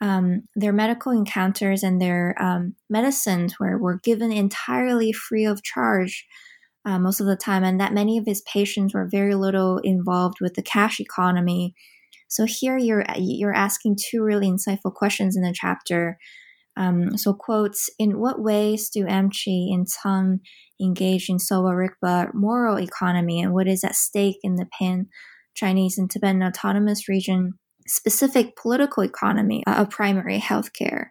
um, their medical encounters and their um, medicines were, were given entirely free of charge uh, most of the time, and that many of his patients were very little involved with the cash economy so here you're you're asking two really insightful questions in the chapter. Um, so quotes: In what ways do Amchi and Tsang engage in Sowa Rigpa moral economy, and what is at stake in the Pan Chinese and Tibetan Autonomous Region specific political economy of primary healthcare?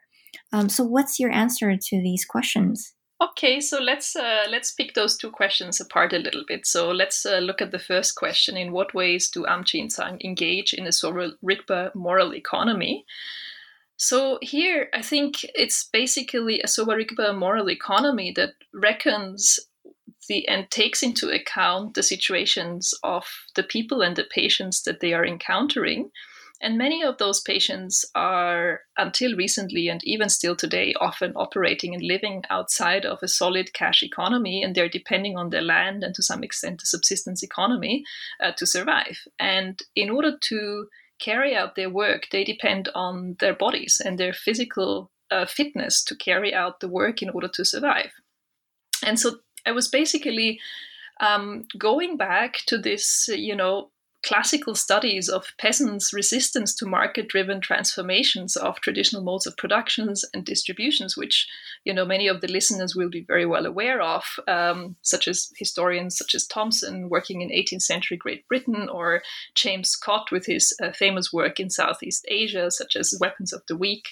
Um, so, what's your answer to these questions? Okay, so let's uh, let's pick those two questions apart a little bit. So let's uh, look at the first question: In what ways do Amchi and Tsang engage in a Sowa Rigpa moral economy? So here, I think it's basically a Sowa Rigpa moral economy that reckons the and takes into account the situations of the people and the patients that they are encountering and many of those patients are, until recently and even still today, often operating and living outside of a solid cash economy, and they're depending on their land and to some extent the subsistence economy uh, to survive. And in order to carry out their work, they depend on their bodies and their physical uh, fitness to carry out the work in order to survive. And so I was basically um, going back to this, you know, classical studies of peasants' resistance to market-driven transformations of traditional modes of productions and distributions, which you know many of the listeners will be very well aware of, um, such as historians such as Thompson working in 18th century Great Britain, or James Scott with his uh, famous work in Southeast Asia, such as Weapons of the Weak,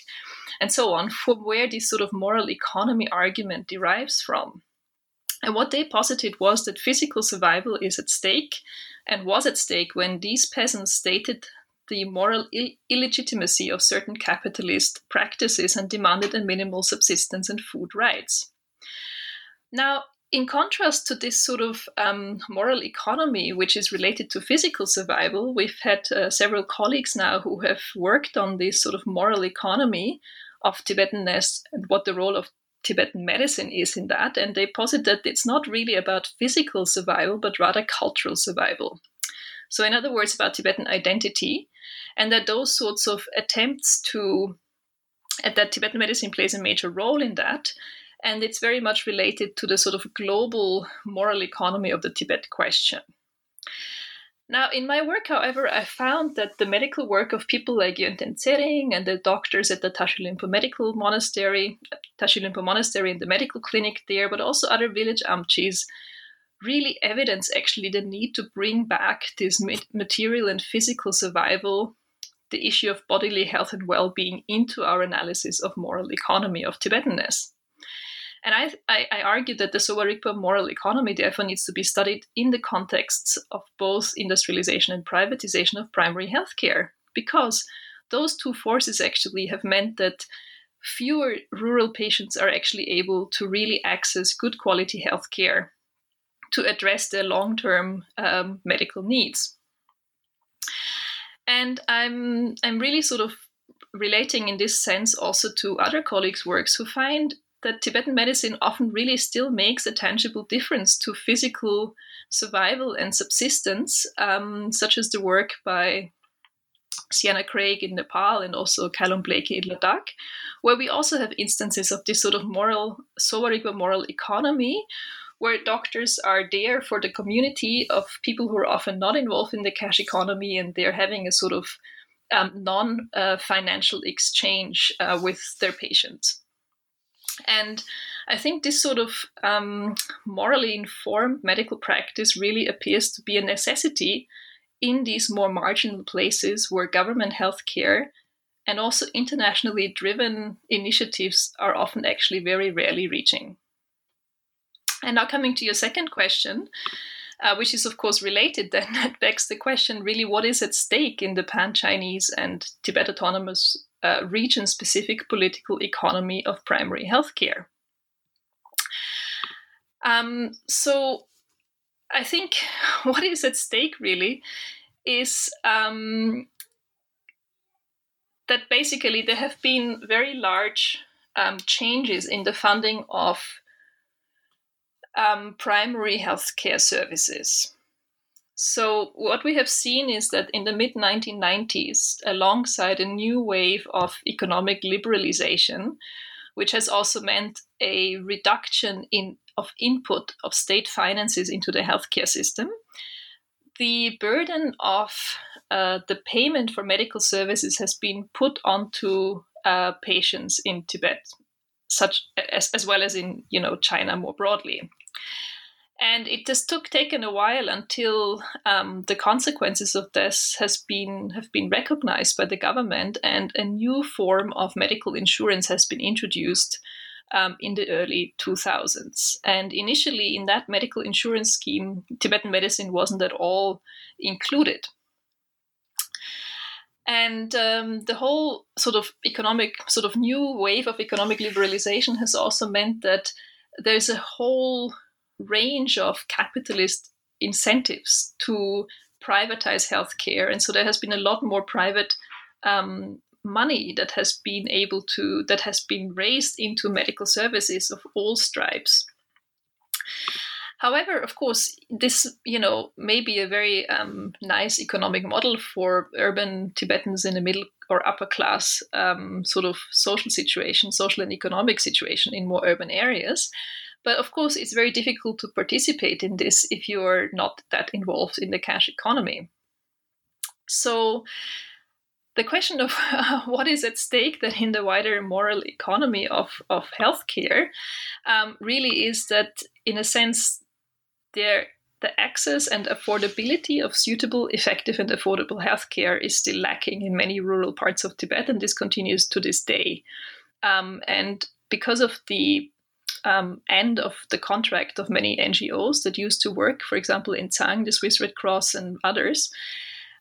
and so on, from where this sort of moral economy argument derives from. And what they posited was that physical survival is at stake and was at stake when these peasants stated the moral Ill- illegitimacy of certain capitalist practices and demanded a minimal subsistence and food rights. Now, in contrast to this sort of um, moral economy, which is related to physical survival, we've had uh, several colleagues now who have worked on this sort of moral economy of Tibetanness and what the role of Tibetan medicine is in that. And they posit that it's not really about physical survival, but rather cultural survival. So, in other words, about Tibetan identity, and that those sorts of attempts to, that Tibetan medicine plays a major role in that. And it's very much related to the sort of global moral economy of the Tibet question. Now, in my work, however, I found that the medical work of people like Yönten Tsering and the doctors at the Tashi Lhunpo Medical Monastery, Tashi Lhunpo Monastery and the medical clinic there, but also other village amchis, really evidence actually the need to bring back this material and physical survival, the issue of bodily health and well being into our analysis of moral economy of Tibetanness. And I, I, I, argue that the Sowa moral economy therefore needs to be studied in the contexts of both industrialization and privatization of primary healthcare, because those two forces actually have meant that fewer rural patients are actually able to really access good quality healthcare to address their long term um, medical needs. And I'm, I'm really sort of relating in this sense also to other colleagues' works who find that Tibetan medicine often really still makes a tangible difference to physical survival and subsistence, um, such as the work by Sienna Craig in Nepal and also Calum Blaikie in Ladakh, where we also have instances of this sort of moral, Sowa Rigpa moral economy, where doctors are there for the community of people who are often not involved in the cash economy and they're having a sort of um, non uh, financial exchange uh, with their patients. And I think this sort of um, morally informed medical practice really appears to be a necessity in these more marginal places where government healthcare and also internationally driven initiatives are often actually very rarely reaching. And now, coming to your second question, uh, which is of course related, (laughs) then that begs the question really what is at stake in the pan Chinese and Tibet autonomous uh, region specific political economy of primary healthcare? Um, so, I think (laughs) what is at stake really is um, that basically there have been very large um, changes in the funding of um, primary healthcare services. So, what we have seen is that in the mid 1990s, alongside a new wave of economic liberalization, which has also meant a reduction in, of input of state finances into the healthcare system, the burden of uh, the payment for medical services has been put onto uh, patients in Tibet, such as, as well as in you know China more broadly. And it just took taken a while until um, the consequences of this has been have been recognized by the government, and a new form of medical insurance has been introduced um, in the early 2000s. And initially, in that medical insurance scheme, Tibetan medicine wasn't at all included. And um, the whole sort of economic, sort of new wave of economic liberalization has also meant that there's a whole range of capitalist incentives to privatize healthcare. And so there has been a lot more private um, money that has been able to that has been raised into medical services of all stripes however of course this you know may be a very um, nice economic model for urban tibetans in the middle or upper class um, sort of social situation social and economic situation in more urban areas but of course it's very difficult to participate in this if you're not that involved in the cash economy so the question of (laughs) what is at stake that in the wider moral economy of, of healthcare um, really is that, in a sense, there the access and affordability of suitable, effective, and affordable healthcare is still lacking in many rural parts of Tibet, and this continues to this day. Um, and because of the um, end of the contract of many NGOs that used to work, for example, in Tsang, the Swiss Red Cross, and others,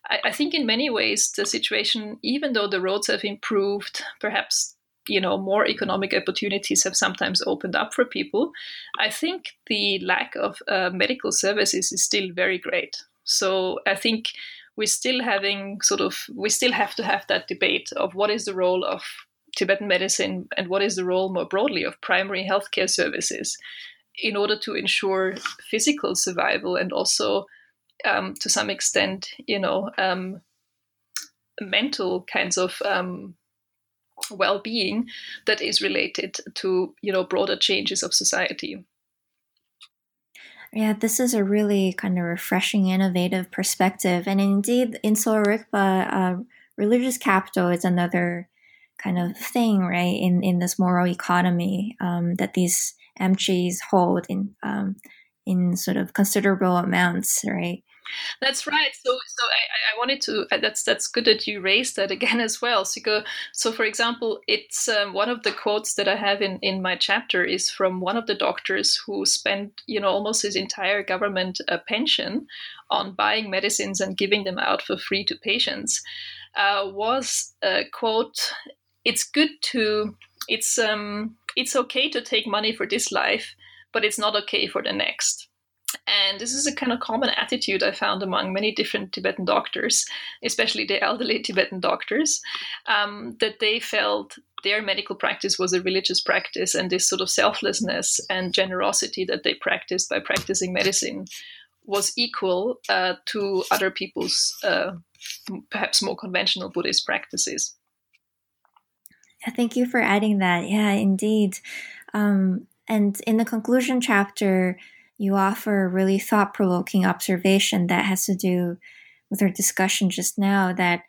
I, I think in many ways the situation, even though the roads have improved, perhaps you know more economic opportunities have sometimes opened up for people i think the lack of uh, medical services is still very great. So i think we're still having sort of we still have to have that debate of what is the role of tibetan medicine and what is the role more broadly of primary healthcare services in order to ensure physical survival and also um, to some extent, you know, um, mental kinds of um, well-being that is related to you know broader changes of society. Yeah, this is a really kind of refreshing, innovative perspective, and indeed, in Sowa Rigpa, uh, religious capital is another kind of thing, right? In in this moral economy um, that these emchis hold in um, in sort of considerable amounts, right? That's right. So, so I, I wanted to. Uh, that's that's good that you raised that again (laughs) as well. So, go, so for example, it's um, one of the quotes that I have in in my chapter is from one of the doctors who spent you know almost his entire government uh, pension on buying medicines and giving them out for free to patients. Uh, was a quote. It's good to. It's um. It's okay to take money for this life, but it's not okay for the next and this is a kind of common attitude I found among many different Tibetan doctors, especially the elderly Tibetan doctors, um, that they felt their medical practice was a religious practice, and this sort of selflessness and generosity that they practiced by practicing medicine was equal uh, to other people's uh, perhaps more conventional Buddhist practices. Thank you for adding that. Yeah, indeed. Um, and in the conclusion chapter, you offer a really thought provoking observation that has to do with our discussion just now that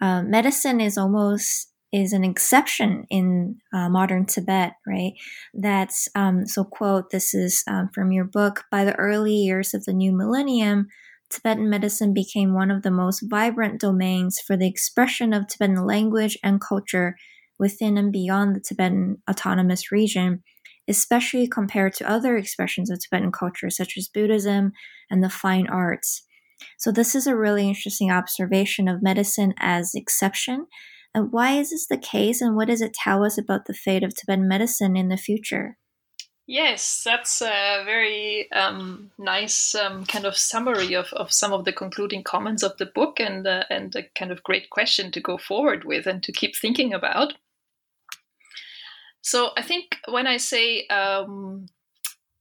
uh, medicine is almost is an exception in uh, modern Tibet, right? That's um, so. Quote: This is um, from your book. By the early years of the new millennium, Tibetan medicine became one of the most vibrant domains for the expression of Tibetan language and culture within and beyond the Tibetan Autonomous Region especially compared to other expressions of Tibetan culture, such as Buddhism and the fine arts. So, this is a really interesting observation of medicine as exception. And why is this the case, and what does it tell us about the fate of Tibetan medicine in the future? Yes, that's a very um, nice um, kind of summary of, of some of the concluding comments of the book and, uh, and a kind of great question to go forward with and to keep thinking about. So I think when I say um,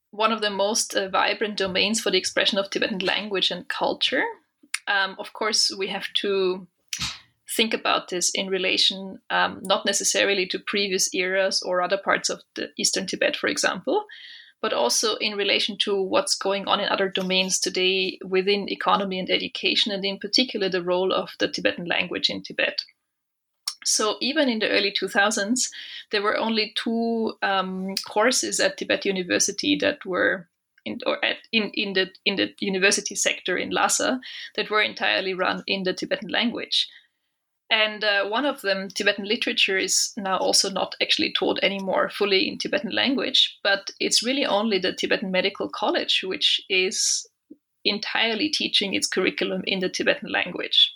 one of the most uh, vibrant domains for the expression of Tibetan language and culture, um, of course, we have to think about this in relation um, not necessarily to previous eras or other parts of the Eastern Tibet, for example, but also in relation to what's going on in other domains today within economy and education, and in particular the role of the Tibetan language in Tibet. So even in the early 2000s, there were only two um, courses at Tibet University that were in, or at, in, in the in the university sector in Lhasa that were entirely run in the Tibetan language. And uh, one of them, Tibetan literature, is now also not actually taught anymore fully in Tibetan language, but it's really only the Tibetan Medical College which is entirely teaching its curriculum in the Tibetan language.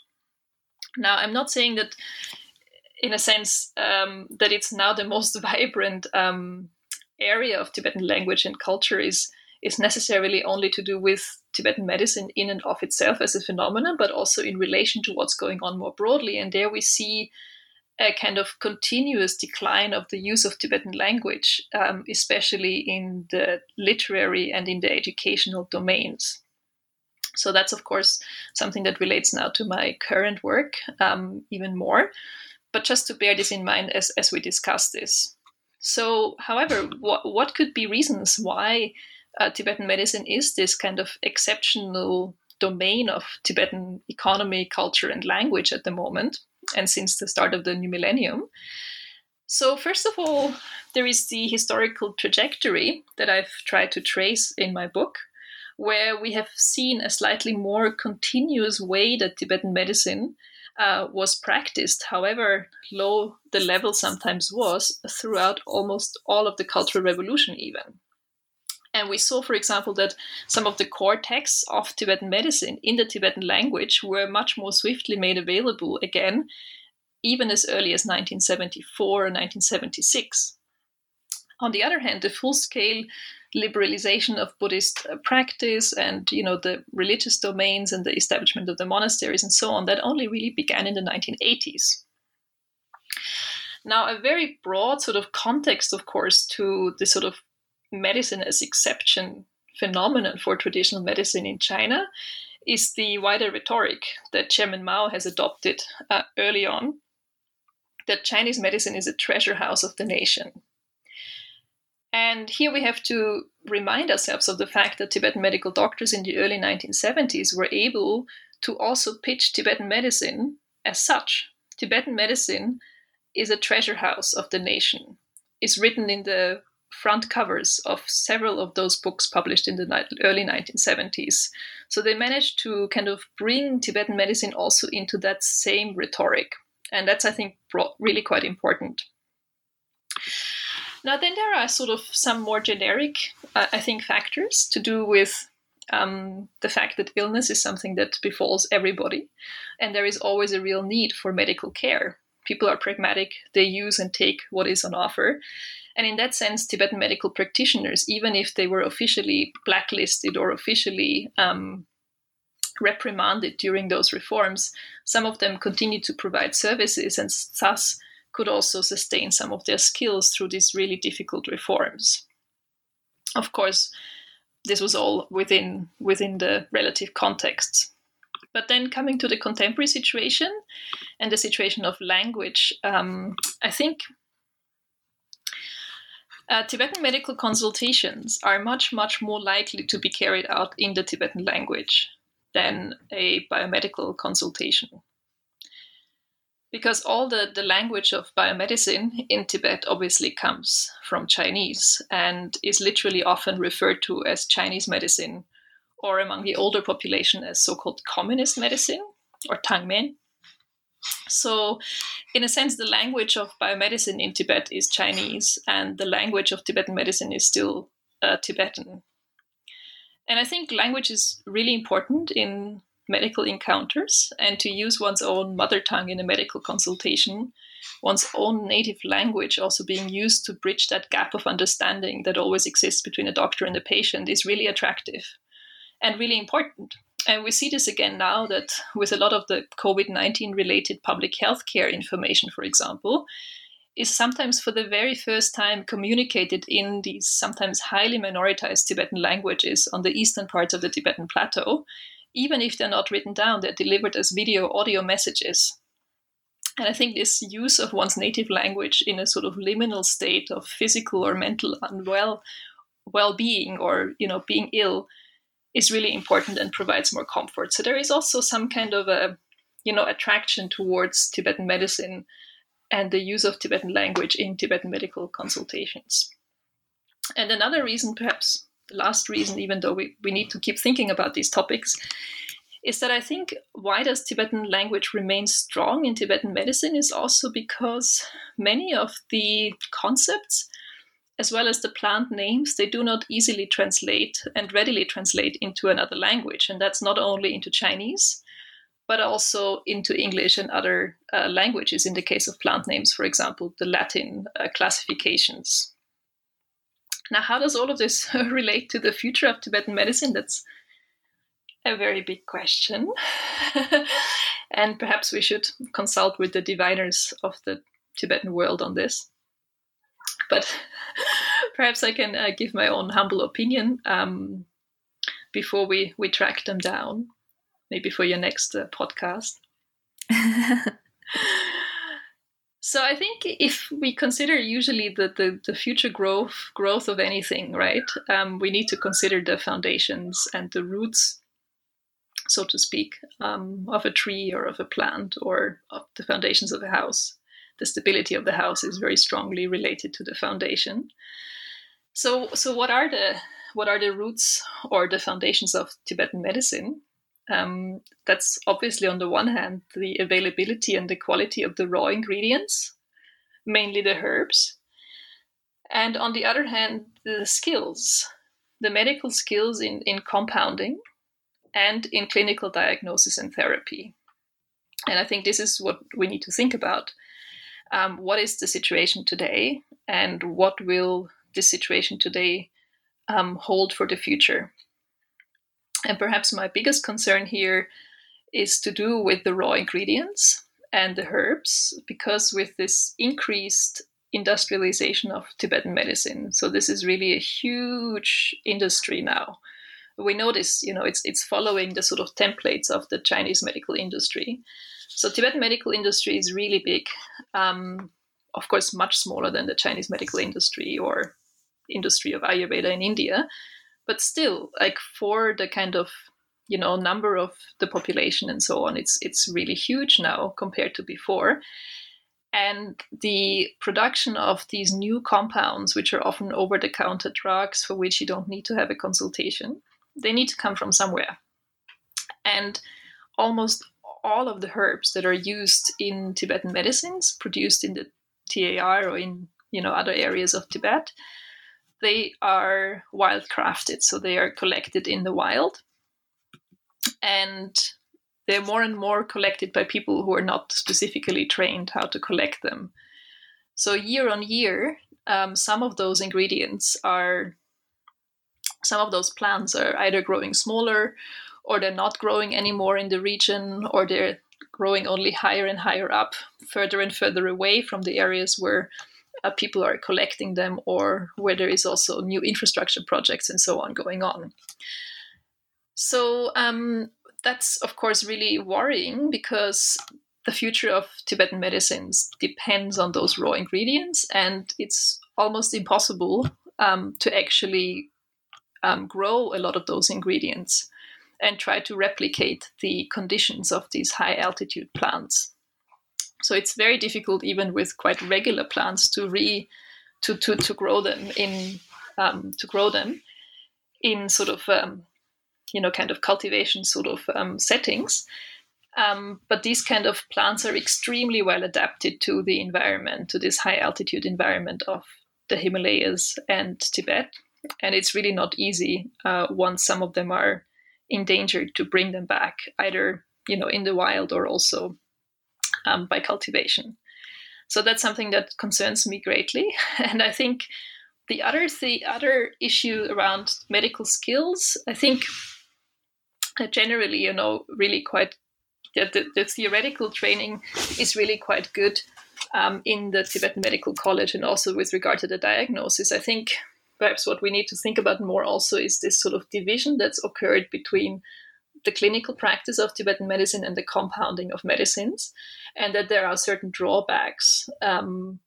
Now, I'm not saying that in a sense um, that it's now the most (laughs) vibrant um, area of Tibetan language and culture is is necessarily only to do with Tibetan medicine in and of itself as a phenomenon, but also in relation to what's going on more broadly. And there we see a kind of continuous decline of the use of Tibetan language, um, especially in the literary and in the educational domains. So that's, of course, something that relates now to my current work um, even more but just to bear this in mind as, as we discuss this. So, however, what, what could be reasons why uh, Tibetan medicine is this kind of exceptional domain of Tibetan economy, culture, and language at the moment, and since the start of the new millennium? So, first of all, there is the historical trajectory that I've tried to trace in my book, where we have seen a slightly more continuous way that Tibetan medicine uh, was practiced, however low the level sometimes was, throughout almost all of the Cultural Revolution, even. And we saw, for example, that some of the core texts of Tibetan medicine in the Tibetan language were much more swiftly made available again, even as early as 1974 or 1976. On the other hand, the full scale liberalization of Buddhist uh, practice and you know the religious domains and the establishment of the monasteries and so on that only really began in the 1980s. Now, a very broad sort of context, of course, to the sort of medicine as exception phenomenon for traditional medicine in China is the wider rhetoric that Chairman Mao has adopted uh, early on that Chinese medicine is a treasure house of the nation. And here we have to remind ourselves of the fact that Tibetan medical doctors in the early 1970s were able to also pitch Tibetan medicine as such. Tibetan medicine is a treasure house of the nation. It's written in the front covers of several of those books published in the early 1970s. So they managed to kind of bring Tibetan medicine also into that same rhetoric. And that's, I think, really quite important. Now, then there are sort of some more generic, uh, I think, factors to do with um, the fact that illness is something that befalls everybody, and there is always a real need for medical care. People are pragmatic, they use and take what is on offer. And in that sense, Tibetan medical practitioners, even if they were officially blacklisted or officially um, reprimanded during those reforms, some of them continued to provide services and thus could also sustain some of their skills through these really difficult reforms. Of course, this was all within within the relative contexts. But then coming to the contemporary situation and the situation of language, um, I think uh, Tibetan medical consultations are much, much more likely to be carried out in the Tibetan language than a biomedical consultation because all the, the language of biomedicine in Tibet obviously comes from Chinese and is literally often referred to as Chinese medicine or among the older population as so called communist medicine or Tangmen. So, in a sense, the language of biomedicine in Tibet is Chinese, and the language of Tibetan medicine is still uh, Tibetan. And I think language is really important in medical encounters and to use one's own mother tongue in a medical consultation, one's own native language also being used to bridge that gap of understanding that always exists between a doctor and a patient is really attractive and really important. And we see this again now that with a lot of the COVID 19 related public health care information, for example, is sometimes for the very first time communicated in these sometimes highly minoritized Tibetan languages on the eastern parts of the Tibetan plateau even if they're not written down, they're delivered as video audio messages. And I think this use of one's native language in a sort of liminal state of physical or mental unwell well-being or you know being ill is really important and provides more comfort. So there is also some kind of a you know attraction towards Tibetan medicine and the use of Tibetan language in Tibetan medical consultations. And another reason, perhaps the last reason, even though we, we need to keep thinking about these topics, is that I think why does Tibetan language remain strong in Tibetan medicine is also because many of the concepts, as well as the plant names, they do not easily translate and readily translate into another language. And that's not only into Chinese, but also into English and other uh, languages. In the case of plant names, for example, the Latin uh, classifications. Now, how does all of this (laughs) relate to the future of Tibetan medicine? That's a very big question. (laughs) and perhaps we should consult with the diviners of the Tibetan world on this. But (laughs) perhaps I can uh, give my own humble opinion um, before we, we track them down, maybe for your next uh, podcast. So I think if we consider usually the, the, the future growth growth of anything, right, um, we need to consider the foundations and the roots, so to speak, um, of a tree or of a plant or of the foundations of a house. The stability of the house is very strongly related to the foundation. So, so what are the what are the roots or the foundations of Tibetan medicine? Um, that's obviously, on the one hand, the availability and the quality of the raw ingredients, mainly the herbs. And on the other hand, the skills, the medical skills in, in compounding and in clinical diagnosis and therapy. And I think this is what we need to think about. Um, what is the situation today, and what will this situation today um, hold for the future? And perhaps my biggest concern here is to do with the raw ingredients and the herbs, because with this increased industrialization of Tibetan medicine, so this is really a huge industry now. We notice, you know, it's it's following the sort of templates of the Chinese medical industry. So Tibetan medical industry is really big, um, of course, much smaller than the Chinese medical industry or industry of Ayurveda in India, but still like for the kind of you know number of the population and so on it's it's really huge now compared to before And the production of these new compounds, which are often over the counter drugs for which you don't need to have a consultation, they need to come from somewhere. And almost all of the herbs that are used in Tibetan medicines, produced in the TAR or in you know other areas of Tibet, they are wildcrafted, so they are collected in the wild, and they're more and more collected by people who are not specifically trained how to collect them. So year on year, um, some of those ingredients are, some of those plants are either growing smaller, or they're not growing anymore in the region, or they're growing only higher and higher up, further and further away from the areas where uh, people are collecting them, or where there is also new infrastructure projects and so on going on. So um, that's of course really worrying because the future of Tibetan medicines depends on those raw ingredients, and it's almost impossible um, to actually um, grow a lot of those ingredients and try to replicate the conditions of these high altitude plants. So it's very difficult, even with quite regular plants, to re to to, to grow them in um, to grow them in sort of um, you know kind of cultivation sort of um, settings. Um, but these kind of plants are extremely well adapted to the environment, to this high altitude environment of the Himalayas and Tibet. And it's really not easy uh, once some of them are endangered to bring them back, either you know in the wild or also um, by cultivation. So that's something that concerns me greatly, (laughs) and I think the other the other issue around medical skills, I think generally, you know, really quite the, the, the, theoretical training is really quite good um, in the Tibetan Medical College and also with regard to the diagnosis. I think perhaps what we need to think about more also is this sort of division that's occurred between the clinical practice of Tibetan medicine and the compounding of medicines, and that there are certain drawbacks um,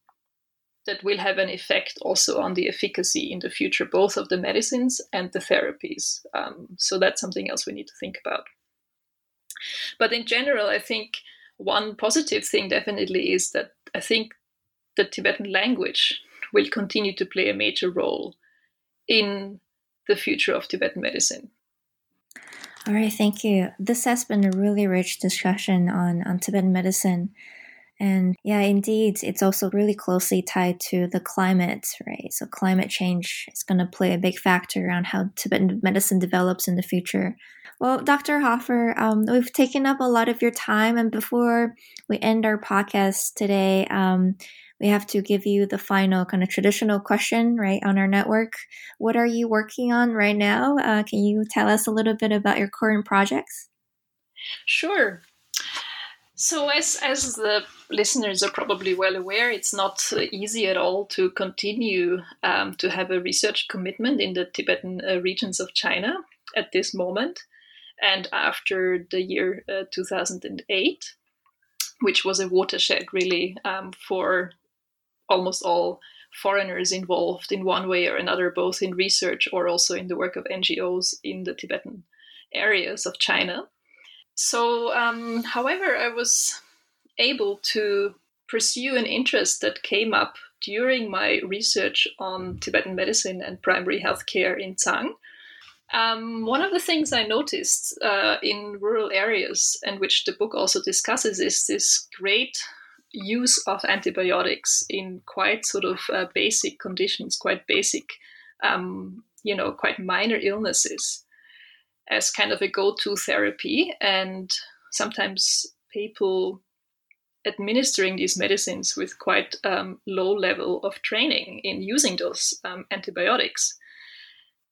that will have an effect also on the efficacy in the future, both of the medicines and the therapies. Um, so that's something else we need to think about. But in general, I think one positive thing definitely is that I think the Tibetan language will continue to play a major role in the future of Tibetan medicine. All right, thank you. This has been a really rich discussion on, on Tibetan medicine. And yeah, indeed, it's also really closely tied to the climate, right? So climate change is going to play a big factor around how Tibetan medicine develops in the future. Well, Dr. Hofer, um, we've taken up a lot of your time, and before we end our podcast today, um, we have to give you the final kind of traditional question, right, on our network. What are you working on right now? Uh, can you tell us a little bit about your current projects? Sure. So, as, as the listeners are probably well aware, it's not easy at all to continue um, to have a research commitment in the Tibetan uh, regions of China at this moment and after the year uh, 2008, which was a watershed really um, for almost all foreigners involved in one way or another, both in research or also in the work of NGOs in the Tibetan areas of China. So, um, however, I was able to pursue an interest that came up during my research on Tibetan medicine and primary healthcare in Tsang. Um, one of the things I noticed uh, in rural areas, and which the book also discusses, is this great use of antibiotics in quite sort of uh, basic conditions, quite basic, um, you know, quite minor illnesses as kind of a go-to therapy. And sometimes people administering these medicines with quite um, low level of training in using those um, antibiotics.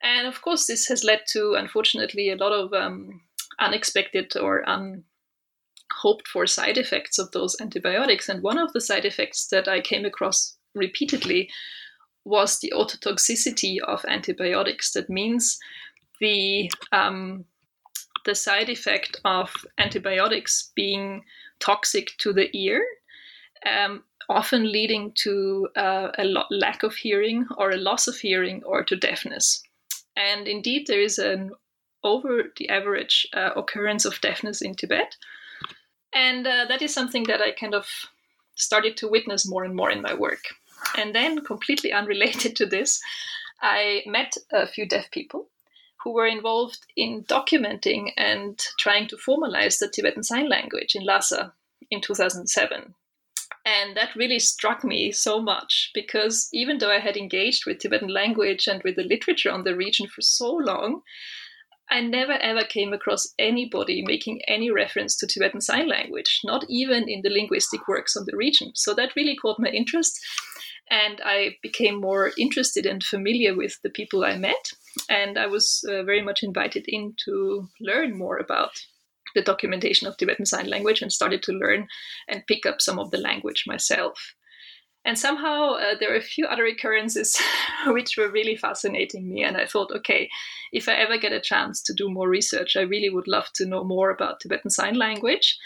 And of course this has led to unfortunately a lot of um, unexpected or unhoped for side effects of those antibiotics and one of the side effects that i came across repeatedly was the ototoxicity of antibiotics that means the um, the side effect of antibiotics being toxic to the ear, um, often leading to uh, a lo- lack of hearing or a loss of hearing or to deafness. And indeed, there is an over the average uh, occurrence of deafness in Tibet. And uh, that is something that I kind of started to witness more and more in my work. And then, completely (laughs) unrelated to this, I met a few deaf people who were involved in documenting and trying to formalize the Tibetan Sign Language in Lhasa in 2007. And that really struck me so much because even though I had engaged with Tibetan language and with the literature on the region for so long, I never ever came across anybody making any reference to Tibetan Sign Language, not even in the linguistic works on the region. So that really caught my interest. And I became more interested and familiar with the people I met. And I was uh, very much invited in to learn more about the documentation of Tibetan Sign Language and started to learn and pick up some of the language myself. And somehow uh, there are a few other occurrences (laughs) which were really fascinating me. And I thought, okay, if I ever get a chance to do more research, I really would love to know more about Tibetan Sign Language.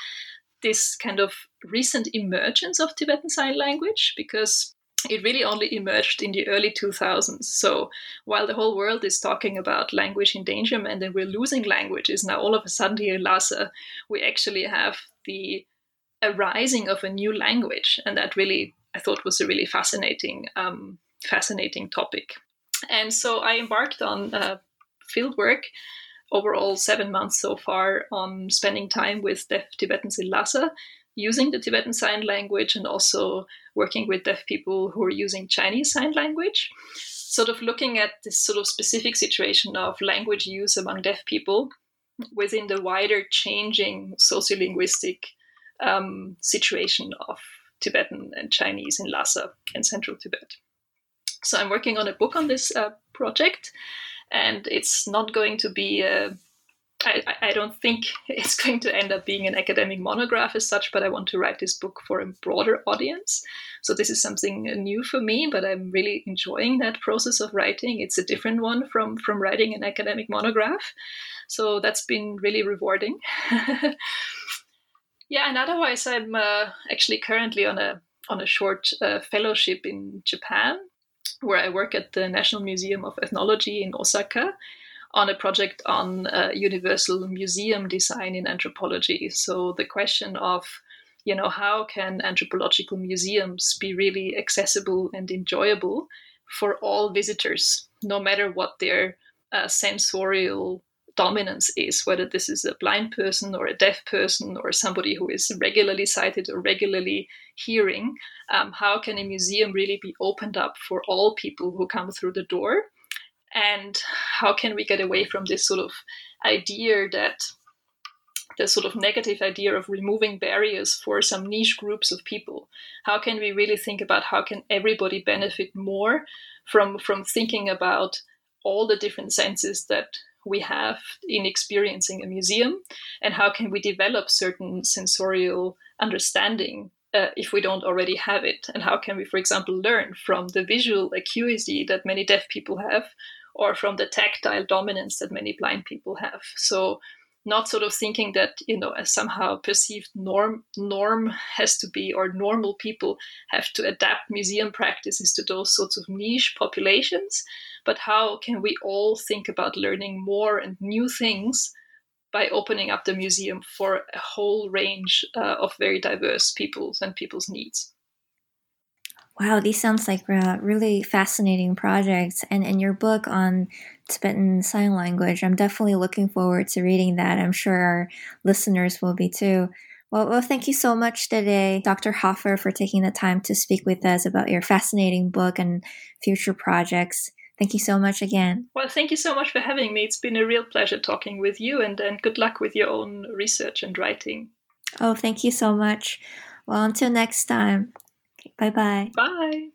This kind of recent emergence of Tibetan Sign Language, because it really only emerged in the early 2000s. So while the whole world is talking about language endangerment and we're losing languages, now all of a sudden here in Lhasa, we actually have the arising of a new language. And that really I thought was a really fascinating, um, fascinating topic. And so I embarked on uh, work, overall seven months so far, on spending time with deaf Tibetans in Lhasa, using the Tibetan Sign Language and also working with deaf people who are using Chinese Sign Language. Sort of looking at this sort of specific situation of language use among deaf people within the wider changing sociolinguistic um, situation of Tibetan and Chinese in Lhasa and central Tibet. So I'm working on a book on this uh, project, and it's not going to be a I, I, don't think (laughs) it's going to end up being an academic monograph as such, but I want to write this book for a broader audience. So this is something new for me, but I'm really enjoying that process of writing. It's a different one from from writing an academic monograph. So that's been really rewarding. (laughs) Yeah, and otherwise, I'm uh, actually currently on a on a short uh, fellowship in Japan, where I work at the National Museum of Ethnology in Osaka on a project on uh, universal museum design in anthropology. So the question of you know how can anthropological museums be really accessible and enjoyable for all visitors no matter what their uh, sensorial dominance is, whether this is a blind person or a deaf person or somebody who is regularly sighted or regularly hearing. Um, how can a museum really be opened up for all people who come through the door? And how can we get away from this sort of idea that the sort of negative idea of removing barriers for some niche groups of people how can we really think about how can everybody benefit more from from thinking about all the different senses that we have in experiencing a museum and how can we develop certain sensorial understanding uh, if we don't already have it? And how can we for example learn from the visual acuity that many deaf people have or from the tactile dominance that many blind people have? So not sort of thinking that you know a somehow perceived norm norm has to be or normal people have to adapt museum practices to those sorts of niche populations but how can we all think about learning more and new things by opening up the museum for a whole range uh, of very diverse peoples and people's needs Wow, these sounds like uh, really fascinating projects. And in your book on Tibetan Sign Language, I'm definitely looking forward to reading that. I'm sure our listeners will be too. Well, well, thank you so much today, Dr. Hofer, for taking the time to speak with us about your fascinating book and future projects. Thank you so much again. Well, thank you so much for having me. It's been a real pleasure talking with you, and, and good luck with your own research and writing. Oh, thank you so much. Well, until next time. Bye-bye. Bye.